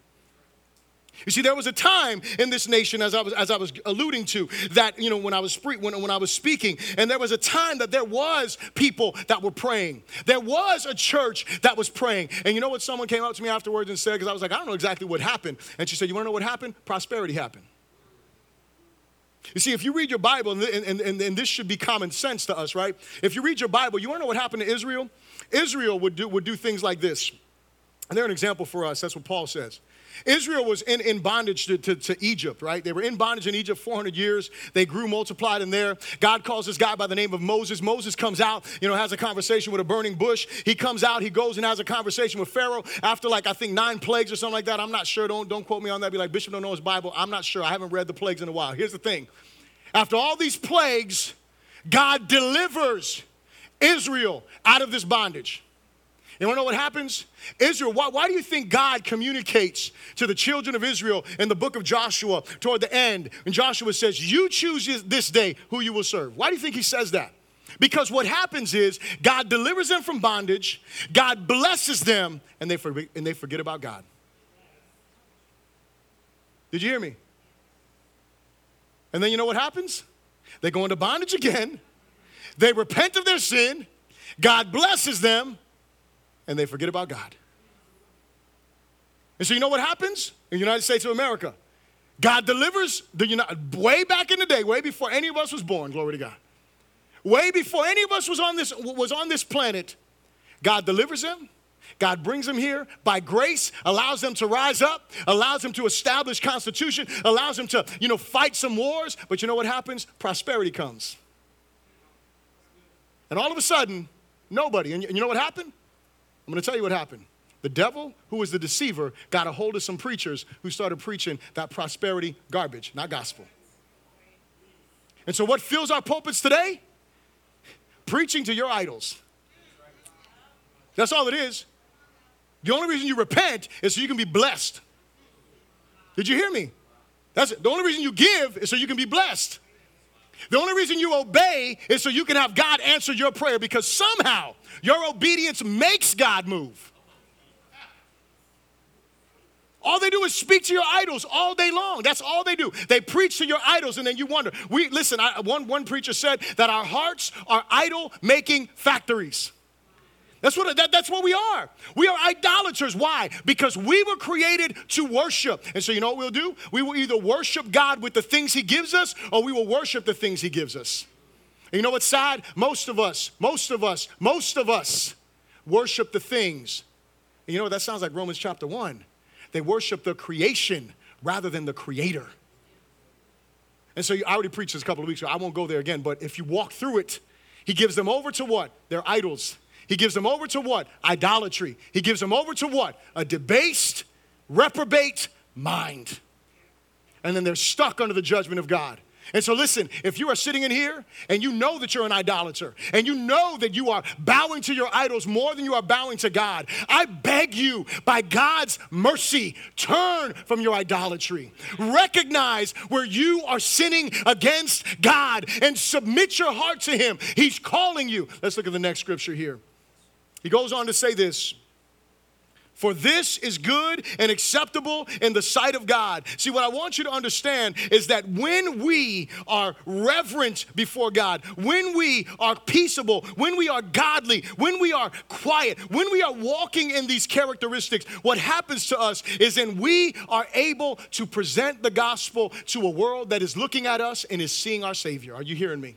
You see, there was a time in this nation, as I was, as I was alluding to, that, you know, when I, was when, when I was speaking, and there was a time that there was people that were praying. There was a church that was praying. And you know what someone came up to me afterwards and said, because I was like, I don't know exactly what happened. And she said, you want to know what happened? Prosperity happened. You see, if you read your Bible, and, and, and, and, this should be common sense to us, right? If you read your Bible, you want to know what happened to Israel? Israel would do, would do things like this. And they're an example for us. That's what Paul says. Israel was in, in bondage to, to, to, Egypt, right? They were in bondage in Egypt 400 years. They grew, multiplied in there. God calls this guy by the name of Moses. Moses comes out, you know, has a conversation with a burning bush. He comes out, he goes and has a conversation with Pharaoh after like, I think nine plagues or something like that. I'm not sure. Don't, don't quote me on that. Be like, Bishop don't know his Bible. I'm not sure. I haven't read the plagues in a while. Here's the thing. After all these plagues, God delivers Israel out of this bondage. You want to know what happens? Israel, why, why do you think God communicates to the children of Israel in the book of Joshua toward the end? And Joshua says, You choose this day who you will serve. Why do you think he says that? Because what happens is God delivers them from bondage, God blesses them, and they and they forget about God. Did you hear me? And then you know what happens? They go into bondage again. They repent of their sin. God blesses them and they forget about God. And so you know what happens in the United States of America? God delivers the United, way back in the day, way before any of us was born, glory to God. Way before any of us was on this, was on this planet, God delivers them. God brings them here by grace, allows them to rise up, allows them to establish constitution, allows them to, you know, fight some wars. But you know what happens? Prosperity comes. And all of a sudden, nobody. And you know what happened? I'm going to tell you what happened. The devil, who was the deceiver, got a hold of some preachers who started preaching that prosperity garbage, not gospel. And so, what fills our pulpits today? Preaching to your idols. That's all it is. The only reason you repent is so you can be blessed. Did you hear me? That's it. The only reason you give is so you can be blessed. The only reason you obey is so you can have God answer your prayer because somehow your obedience makes God move. All they do is speak to your idols all day long. That's all they do. They preach to your idols, and then you wonder. We listen. I, one one preacher said that our hearts are idol making factories. That's what, that, that's what we are. We are idolaters. Why? Because we were created to worship. And so, you know what we'll do? We will either worship God with the things He gives us, or we will worship the things He gives us. And you know what's sad? Most of us, most of us, most of us worship the things. And you know what? That sounds like Romans chapter 1. They worship the creation rather than the creator. And so, I already preached this a couple of weeks ago. I won't go there again, but if you walk through it, He gives them over to what? Their idols he gives them over to what? Idolatry. He gives them over to what? A debased, reprobate mind. And then they're stuck under the judgment of God. And so, listen, if you are sitting in here and you know that you're an idolater and you know that you are bowing to your idols more than you are bowing to God, I beg you, by God's mercy, turn from your idolatry. Recognize where you are sinning against God and submit your heart to Him. He's calling you. Let's look at the next scripture here. He goes on to say this. For this is good and acceptable in the sight of God. See, what I want you to understand is that when we are reverent before God, when we are peaceable, when we are godly, when we are quiet, when we are walking in these characteristics, what happens to us is then we are able to present the gospel to a world that is looking at us and is seeing our Savior. Are you hearing me?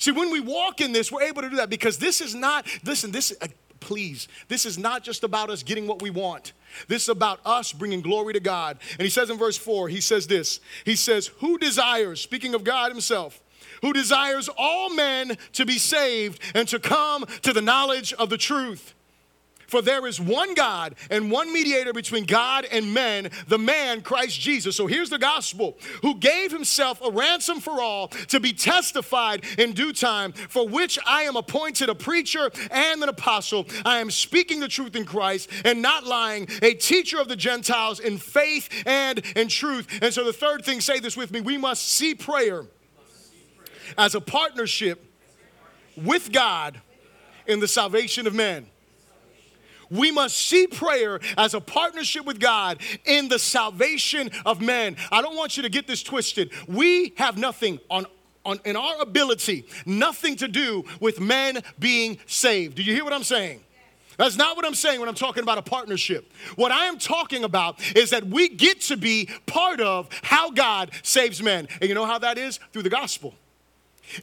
See, when we walk in this, we're able to do that because this is not, listen, this, uh, please, this is not just about us getting what we want. This is about us bringing glory to God. And he says in verse 4, he says this He says, Who desires, speaking of God himself, who desires all men to be saved and to come to the knowledge of the truth. For there is one God and one mediator between God and men, the man Christ Jesus. So here's the gospel who gave himself a ransom for all to be testified in due time, for which I am appointed a preacher and an apostle. I am speaking the truth in Christ and not lying, a teacher of the Gentiles in faith and in truth. And so the third thing, say this with me we must see prayer as a partnership with God in the salvation of men. We must see prayer as a partnership with God in the salvation of men. I don't want you to get this twisted. We have nothing on on, in our ability, nothing to do with men being saved. Do you hear what I'm saying? That's not what I'm saying when I'm talking about a partnership. What I am talking about is that we get to be part of how God saves men. And you know how that is? Through the gospel.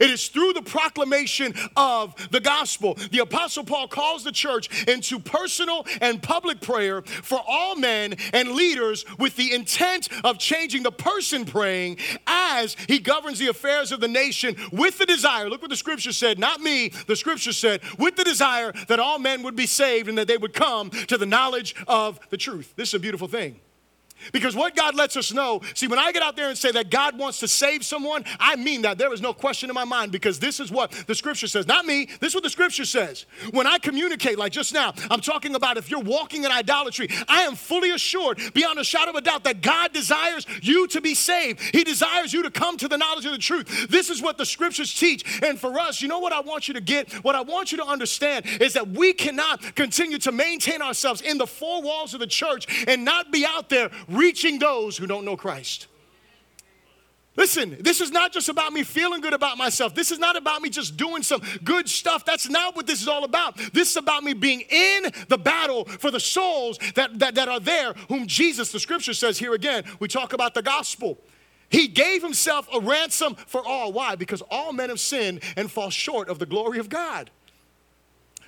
It is through the proclamation of the gospel. The Apostle Paul calls the church into personal and public prayer for all men and leaders with the intent of changing the person praying as he governs the affairs of the nation with the desire. Look what the scripture said, not me, the scripture said, with the desire that all men would be saved and that they would come to the knowledge of the truth. This is a beautiful thing. Because what God lets us know, see, when I get out there and say that God wants to save someone, I mean that. There is no question in my mind because this is what the scripture says. Not me, this is what the scripture says. When I communicate, like just now, I'm talking about if you're walking in idolatry, I am fully assured, beyond a shadow of a doubt, that God desires you to be saved. He desires you to come to the knowledge of the truth. This is what the scriptures teach. And for us, you know what I want you to get? What I want you to understand is that we cannot continue to maintain ourselves in the four walls of the church and not be out there reaching those who don't know Christ. Listen, this is not just about me feeling good about myself. This is not about me just doing some good stuff. That's not what this is all about. This is about me being in the battle for the souls that, that, that are there, whom Jesus, the scripture says here again, we talk about the gospel. He gave himself a ransom for all. Why? Because all men have sinned and fall short of the glory of God.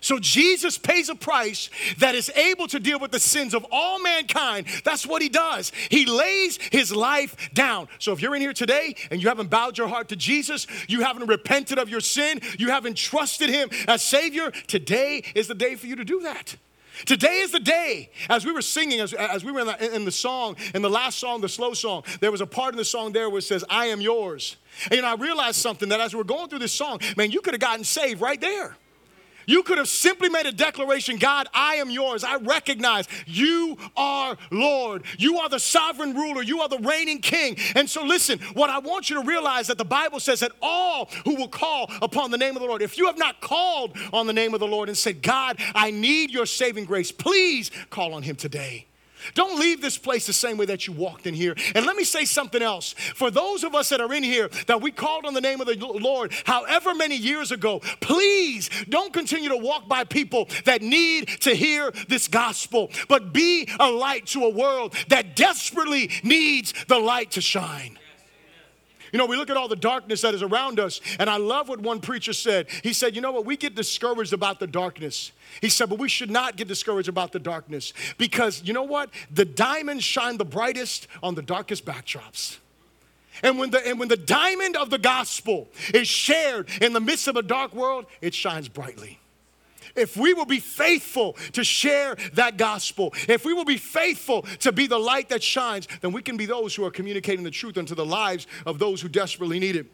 So Jesus pays a price that is able to deal with the sins of all mankind. That's what he does. He lays his life down. So if you're in here today and you haven't bowed your heart to Jesus, you haven't repented of your sin, you haven't trusted him as Savior, today is the day for you to do that. Today is the day. As we were singing, as, as we were in the, in the, song, in the last song, the slow song, there was a part in the song there where it says, I am yours. And you know, I realized something that as we we're going through this song, man, you could have gotten saved right there. You could have simply made a declaration God, I am yours. I recognize you are Lord. You are the sovereign ruler. You are the reigning king. And so, listen, what I want you to realize that the Bible says that all who will call upon the name of the Lord, if you have not called on the name of the Lord and said, God, I need your saving grace, please call on him today. Don't leave this place the same way that you walked in here. And let me say something else. For those of us that are in here that we called on the name of the Lord however many years ago, please don't continue to walk by people that need to hear this gospel, but be a light to a world that desperately needs the light to shine. You know, we look at all the darkness that is around us, and I love what one preacher said. He said, You know what? We get discouraged about the darkness. He said, But we should not get discouraged about the darkness because you know what? The diamonds shine the brightest on the darkest backdrops. And when, the, and when the diamond of the gospel is shared in the midst of a dark world, it shines brightly if we will be faithful to share that gospel, if we will be faithful to be the light that shines, then we can be those who are communicating the truth into the lives of those who desperately need it.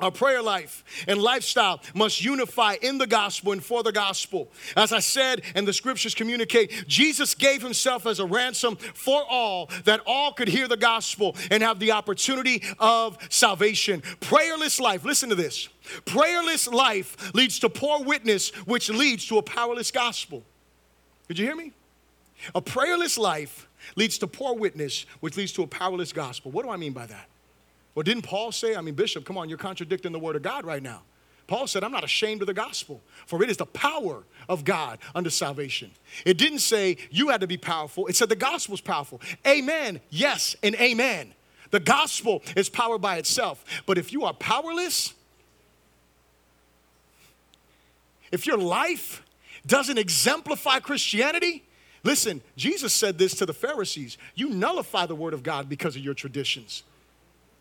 Our prayer life and lifestyle must unify in the gospel and for the gospel. As I said, and the scriptures communicate, Jesus gave himself as a ransom for all, that all could hear the gospel and have the opportunity of salvation. Prayerless life, listen to this. Prayerless life leads to poor witness, which leads to a powerless gospel. Did you hear me? A prayerless life leads to poor witness, which leads to a powerless gospel. What do I mean by that? Well, didn't Paul say, I mean, Bishop, come on, you're contradicting the word of God right now. Paul said, I'm not ashamed of the gospel, for it is the power of God unto salvation. It didn't say you had to be powerful, it said the gospel's powerful. Amen, yes, and amen. The gospel is power by itself. But if you are powerless, if your life doesn't exemplify Christianity, listen, Jesus said this to the Pharisees you nullify the word of God because of your traditions.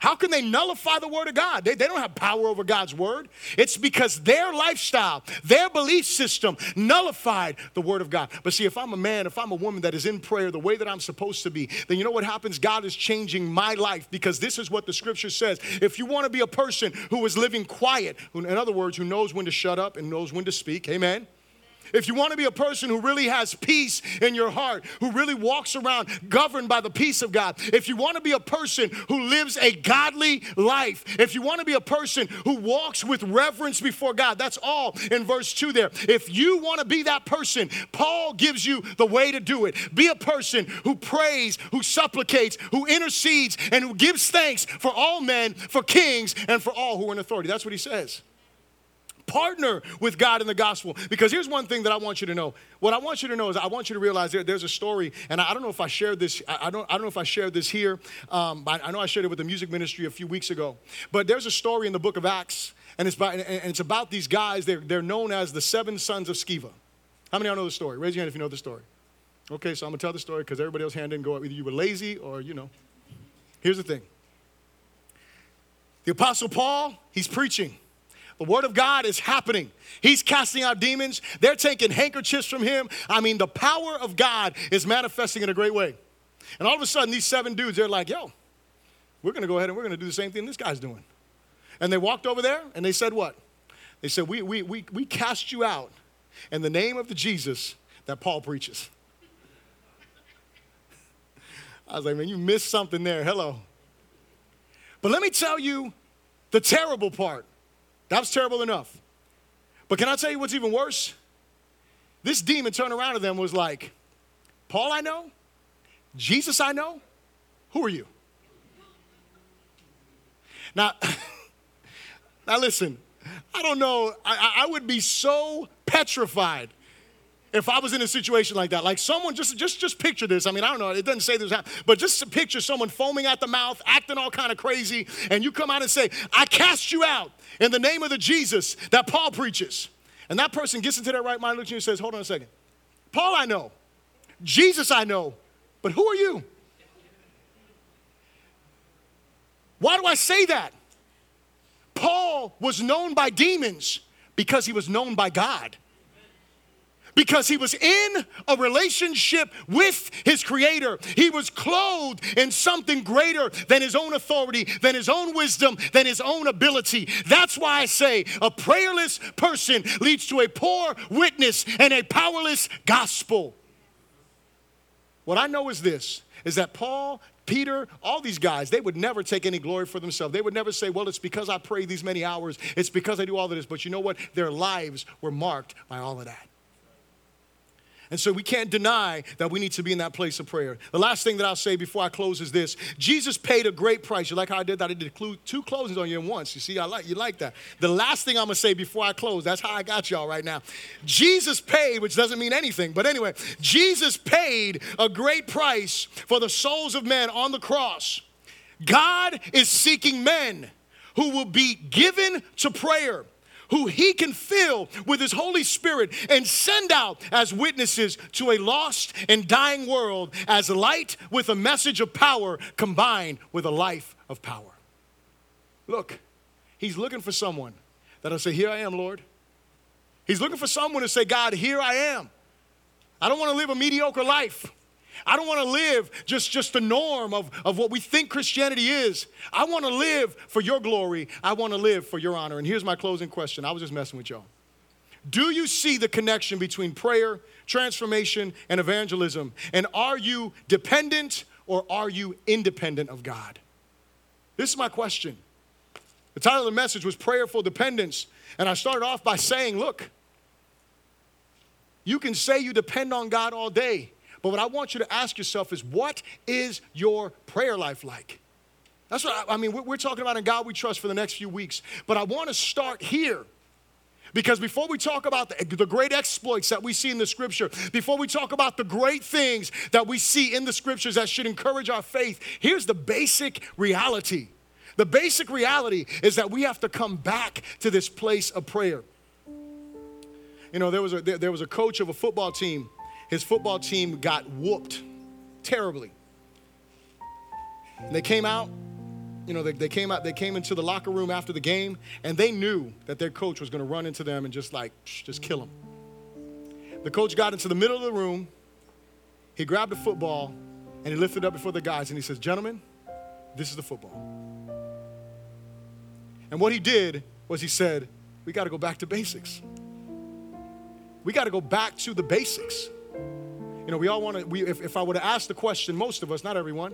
How can they nullify the word of God? They, they don't have power over God's word. It's because their lifestyle, their belief system nullified the word of God. But see, if I'm a man, if I'm a woman that is in prayer the way that I'm supposed to be, then you know what happens? God is changing my life because this is what the scripture says. If you want to be a person who is living quiet, in other words, who knows when to shut up and knows when to speak, amen if you want to be a person who really has peace in your heart, who really walks around governed by the peace of God, if you want to be a person who lives a godly life, if you want to be a person who walks with reverence before God, that's all in verse 2 there. If you want to be that person, Paul gives you the way to do it. Be a person who prays, who supplicates, who intercedes, and who gives thanks for all men, for kings, and for all who are in authority. That's what he says partner with God in the gospel. Because here's one thing that I want you to know. What I want you to know is I want you to realize there, there's a story, and I, don't know if I shared this. I, don't. I don't know if I shared this here. Um, I know I shared it with the music ministry a few weeks ago. But there's a story in the book of Acts, and it's about, and it's about these guys. They're, they're known as the seven sons of Sceva. How many of y'all know the story? Raise your hand if you know the story. Okay, so I'm gonna tell the story because everybody else hand didn't go up. Either you were lazy or you know. Here's the thing. The apostle Paul, he's preaching. The word of God is happening. He's casting out demons. They're taking handkerchiefs from him. I mean, the power of God is manifesting in a great way. And all of a sudden, these seven dudes, they're like, yo, we're going to go ahead and we're going to do the same thing this guy's doing. And they walked over there and they said, what? They said, we, we, we, we cast you out in the name of the Jesus that Paul preaches. I was like, man, you missed something there. Hello. But let me tell you the terrible part. That was terrible enough. But can I tell you what's even worse? This demon turned around to them was like, Paul, I know. Jesus, I know. Who are you? Now, now listen, I don't know. I, I would be so petrified if I was in a situation like that, like someone just just just picture this. I mean, I don't know, it doesn't say this, but just picture someone foaming at the mouth, acting all kind of crazy, and you come out and say, "I cast you out in the name of the Jesus that Paul preaches." And that person gets into their right mind, looks at you and says, "Hold on a second, Paul, I know, Jesus, I know, but who are you?" Why do I say that? Paul was known by demons because he was known by God because he was in a relationship with his creator. He was clothed in something greater than his own authority, than his own wisdom, than his own ability. That's why I say a prayerless person leads to a poor witness and a powerless gospel. What I know is this is that Paul Peter, all these guys, they would never take any glory for themselves. They would never say, Well, it's because I pray these many hours, it's because I do all of this. But you know what? Their lives were marked by all of that. And so we can't deny that we need to be in that place of prayer. The last thing that I'll say before I close is this Jesus paid a great price. You like how I did that? I did two closings on you in once. You see, I like you like that. The last thing I'm gonna say before I close, that's how I got y'all right now. Jesus paid, which doesn't mean anything, but anyway, Jesus paid a great price for the souls of men on the cross. God is seeking men who will be given to prayer who he can fill with his Holy Spirit and send out as witnesses to a lost and dying world as light with a message of power combined with a life of power. Look, he's looking for someone that'll say, Here I am, Lord. He's looking for someone to say, God, here I am. I don't want to live a mediocre life. I don't want to live just, just the norm of, of what we think Christianity is. I want to live for your glory. I want to live for your honor. And here's my closing question. I was just messing with y'all. Do you see the connection between prayer, transformation, and evangelism? And are you dependent or are you independent of God? This is my question. The title of the message was Prayerful Dependence. And I started off by saying, look, you can say you depend on God all day, but what I want you to ask yourself is what is your prayer life like? That's what I, I mean, we're, talking about in God we trust for the next few weeks. But I want to start here. Because before we talk about the, the, great exploits that we see in the scripture, before we talk about the great things that we see in the scriptures that should encourage our faith, here's the basic reality. The basic reality is that we have to come back to this place of prayer. You know, there was a, there, there was a coach of a football team his football team got whooped terribly. And they came out, you know, they, they came out, they came into the locker room after the game, and they knew that their coach was going to run into them and just like, just kill them. The coach got into the middle of the room, he grabbed the football, and he lifted it up before the guys, and he says, Gentlemen, this is the football. And what he did was he said, We got to go back to basics. we got to go back to the basics. You know, we all want to, we, if, if I were to ask the question, most of us, not everyone,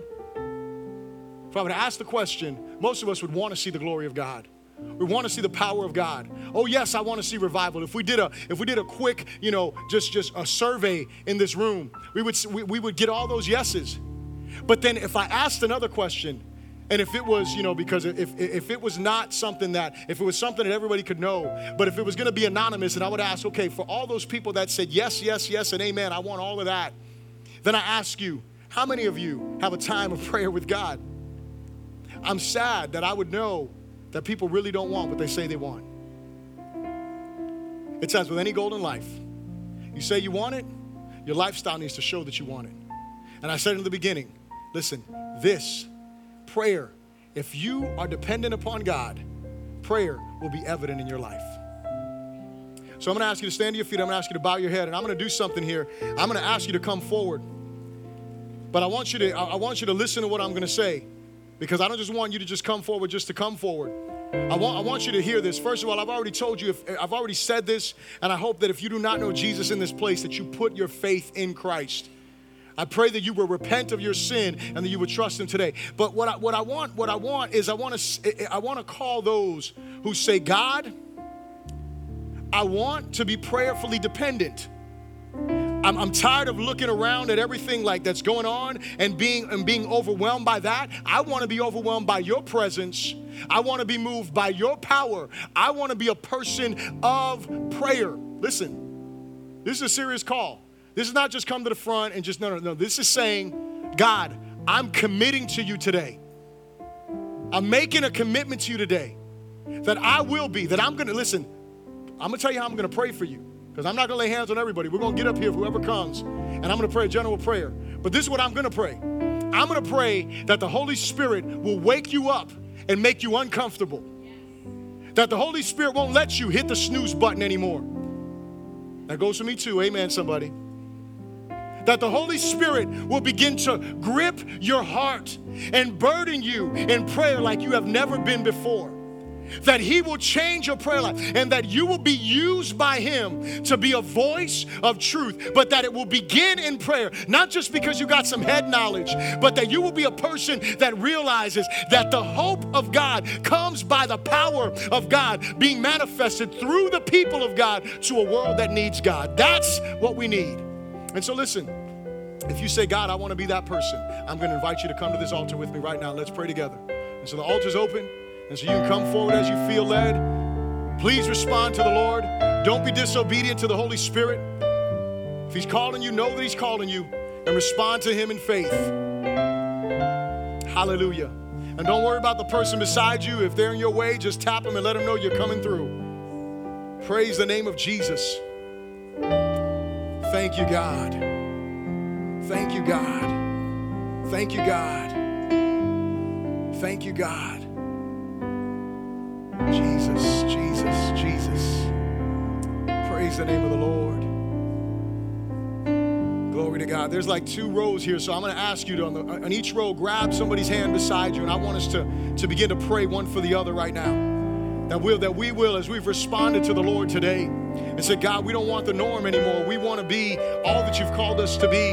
if I were to ask the question, most of us would want to see the glory of God. We want to see the power of God. Oh yes, I want to see revival. If we did a if we did a quick, you know, just just a survey in this room, we would we, we would get all those yeses. But then if I asked another question, and if it was, you know, because if, if it was not something that, if it was something that everybody could know, but if it was going to be anonymous, and I would ask, okay, for all those people that said yes, yes, yes, and amen, I want all of that, then I ask you, how many of you have a time of prayer with God? I'm sad that I would know that people really don't want what they say they want. It says, with any goal in life, you say you want it, your lifestyle needs to show that you want it. And I said in the beginning, listen, this prayer, if you are dependent upon God, prayer will be evident in your life. So I'm to ask you to stand to your feet. I'm to ask you to bow your head, and I'm to do something here. I'm to ask you to come forward. But I want you to I want you to listen to what I'm to say because I don't just want you to just come forward just to come forward. I want, I want you to hear this. First of all, I've already told you, if, I've already said this, and I hope that if you do not know Jesus in this place, that you put your faith in Christ. I pray that you will repent of your sin and that you would trust Him today. But what I, what I want, what I want is I want to eh, eh, I want to call those who say, God, I want to be prayerfully dependent. I'm, I'm, tired of looking around at everything like that's going on and being and being overwhelmed by that. I want to be overwhelmed by your presence. I want to be moved by your power. I want to be a person of prayer. Listen, this is a serious call. This is not just come to the front and just, no, no, no. This is saying, God, I'm committing to you today. I'm making a commitment to you today that I will be, that I'm gonna, listen, I'm gonna tell you how I'm gonna pray for you because I'm not gonna lay hands on everybody. We're gonna get up here, whoever comes, and I'm gonna pray a general prayer. But this is what I'm gonna pray I'm gonna pray that the Holy Spirit will wake you up and make you uncomfortable. That the Holy Spirit won't let you hit the snooze button anymore. That goes for me too. Amen, somebody that the Holy Spirit will begin to grip your heart and burden you in prayer like you have never been before. That He will change your prayer life and that you will be used by Him to be a voice of truth, but that it will begin in prayer, not just because you got some head knowledge, but that you will be a person that realizes that the hope of God comes by the power of God being manifested through the people of God to a world that needs God. That's what we need. And so, listen, if you say, God, I want to be that person, I'm going to invite you to come to this altar with me right now. Let's pray together. And so the altar's open, and so you can come forward as you feel led. Please respond to the Lord. Don't be disobedient to the Holy Spirit. If He's calling you, know that He's calling you, and respond to Him in faith. Hallelujah. And don't worry about the person beside you. If they're in your way, just tap them and let them know you're coming through. Praise the name of Jesus. Thank you, God. Thank you, God. Thank you, God. Thank you, God. Jesus, Jesus, Jesus. Praise the name of the Lord. Glory to God. There's like two rows here, so I'm going to ask you to, on, the, on each row, grab somebody's hand beside you, and I want us to, to begin to pray one for the other right now. That, we'll, that we will, as we've responded to the Lord today, and said, God, we don't want the norm anymore. We want to be all that you've called us to be.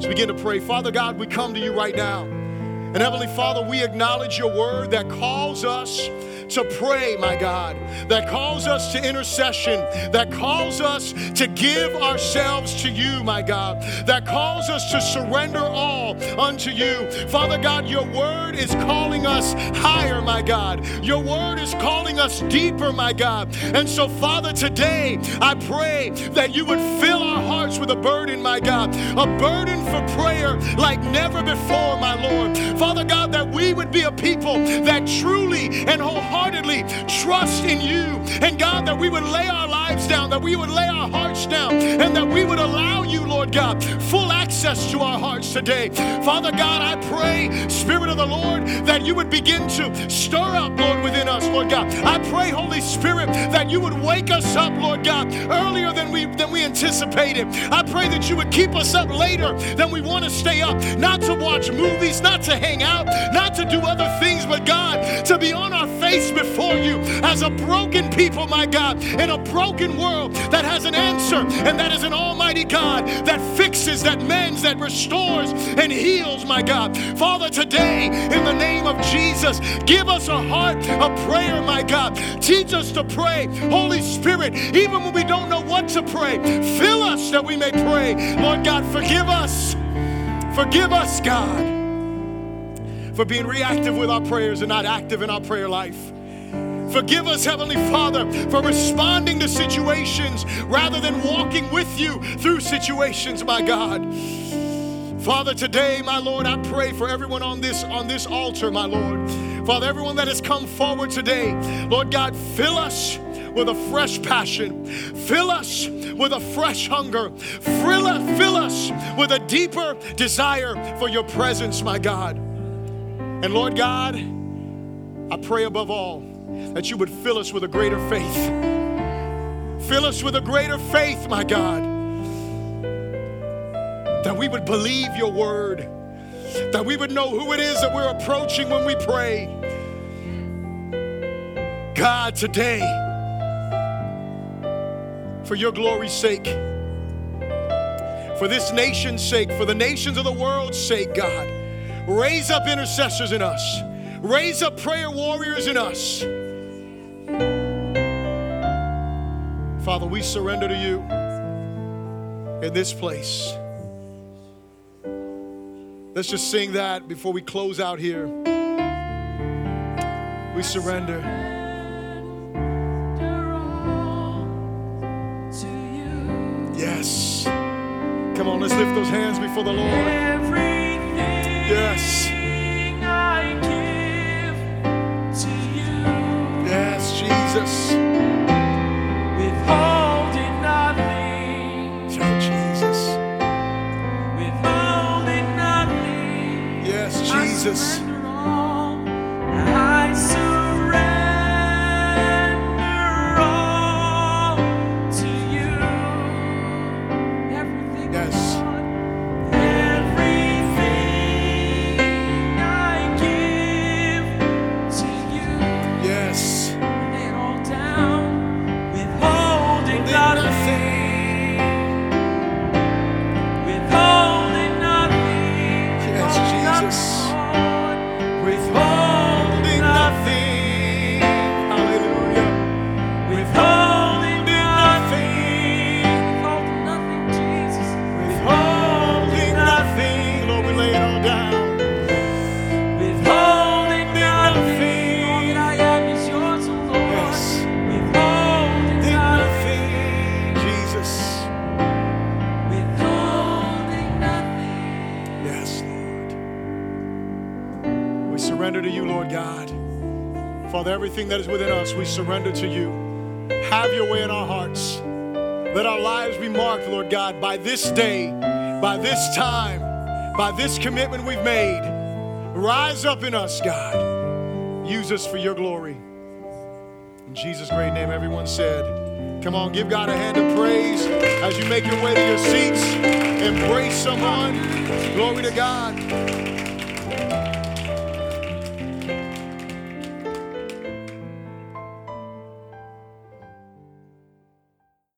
So begin to pray. Father God, we come to you right now. And Heavenly Father, we acknowledge your word that calls us to pray, my God, that calls us to intercession, that calls us to give ourselves to you, my God, that calls us to surrender all unto you. Father God, your word is calling us higher, my God. Your word is calling us deeper, my God. And so, Father, today I pray that you would fill our hearts with a burden, my God, a burden for prayer like never before, my Lord. Father God, that we would be a people that truly and wholeheartedly wholeheartedly trust in you. And God, that we would lay our lives down, that we would lay our hearts down, and that we would allow you, Lord God, full access to our hearts today. Father God, I pray, Spirit of the Lord, that you would begin to stir up, Lord, within us, Lord God. I pray, Holy Spirit, that you would wake us up, Lord God, earlier than we than we anticipated. I pray that you would keep us up later than we want to stay up, not to watch movies, not to hang out, not to do other things, but God, to be on our face before you as a broken people, my God, in a broken world that has an answer, and that is an almighty God that fixes, that mends, that restores, and heals, my God. Father, today, in the name of Jesus, give us a heart of prayer, my God. Teach us to pray. Holy Spirit, even when we don't know what to pray, fill us that we may pray. Lord God, forgive us. Forgive us, God, for being reactive with our prayers and not active in our prayer life. Forgive us, Heavenly Father, for responding to situations rather than walking with you through situations, my God. Father, today, my Lord, I pray for everyone on this on this altar, my Lord. Father, everyone that has come forward today, Lord God, fill us with a fresh passion. Fill us with a fresh hunger. Fill us, fill us with a deeper desire for your presence, my God. And Lord God, I pray above all that you would fill us with a greater faith. Fill us with a greater faith, my God. That we would believe your word. That we would know who it is that we're approaching when we pray. God, today, for your glory's sake, for this nation's sake, for the nations of the world's sake, God, raise up intercessors in us, raise up prayer warriors in us. Father, we surrender to you in this place. Let's just sing that before we close out here. We surrender. Yes. Come on, let's lift those hands before the Lord. Yes. Jesus. withholding nothing, Jesus. withholding nothing. Yes, Jesus. Everything that is within us, we surrender to you. Have your way in our hearts. Let our lives be marked, Lord God, by this day, by this time, by this commitment we've made. Rise up in us, God. Use us for your glory. In Jesus' great name, everyone said, Come on, give God a hand of praise as you make your way to your seats. Embrace someone. Glory to God.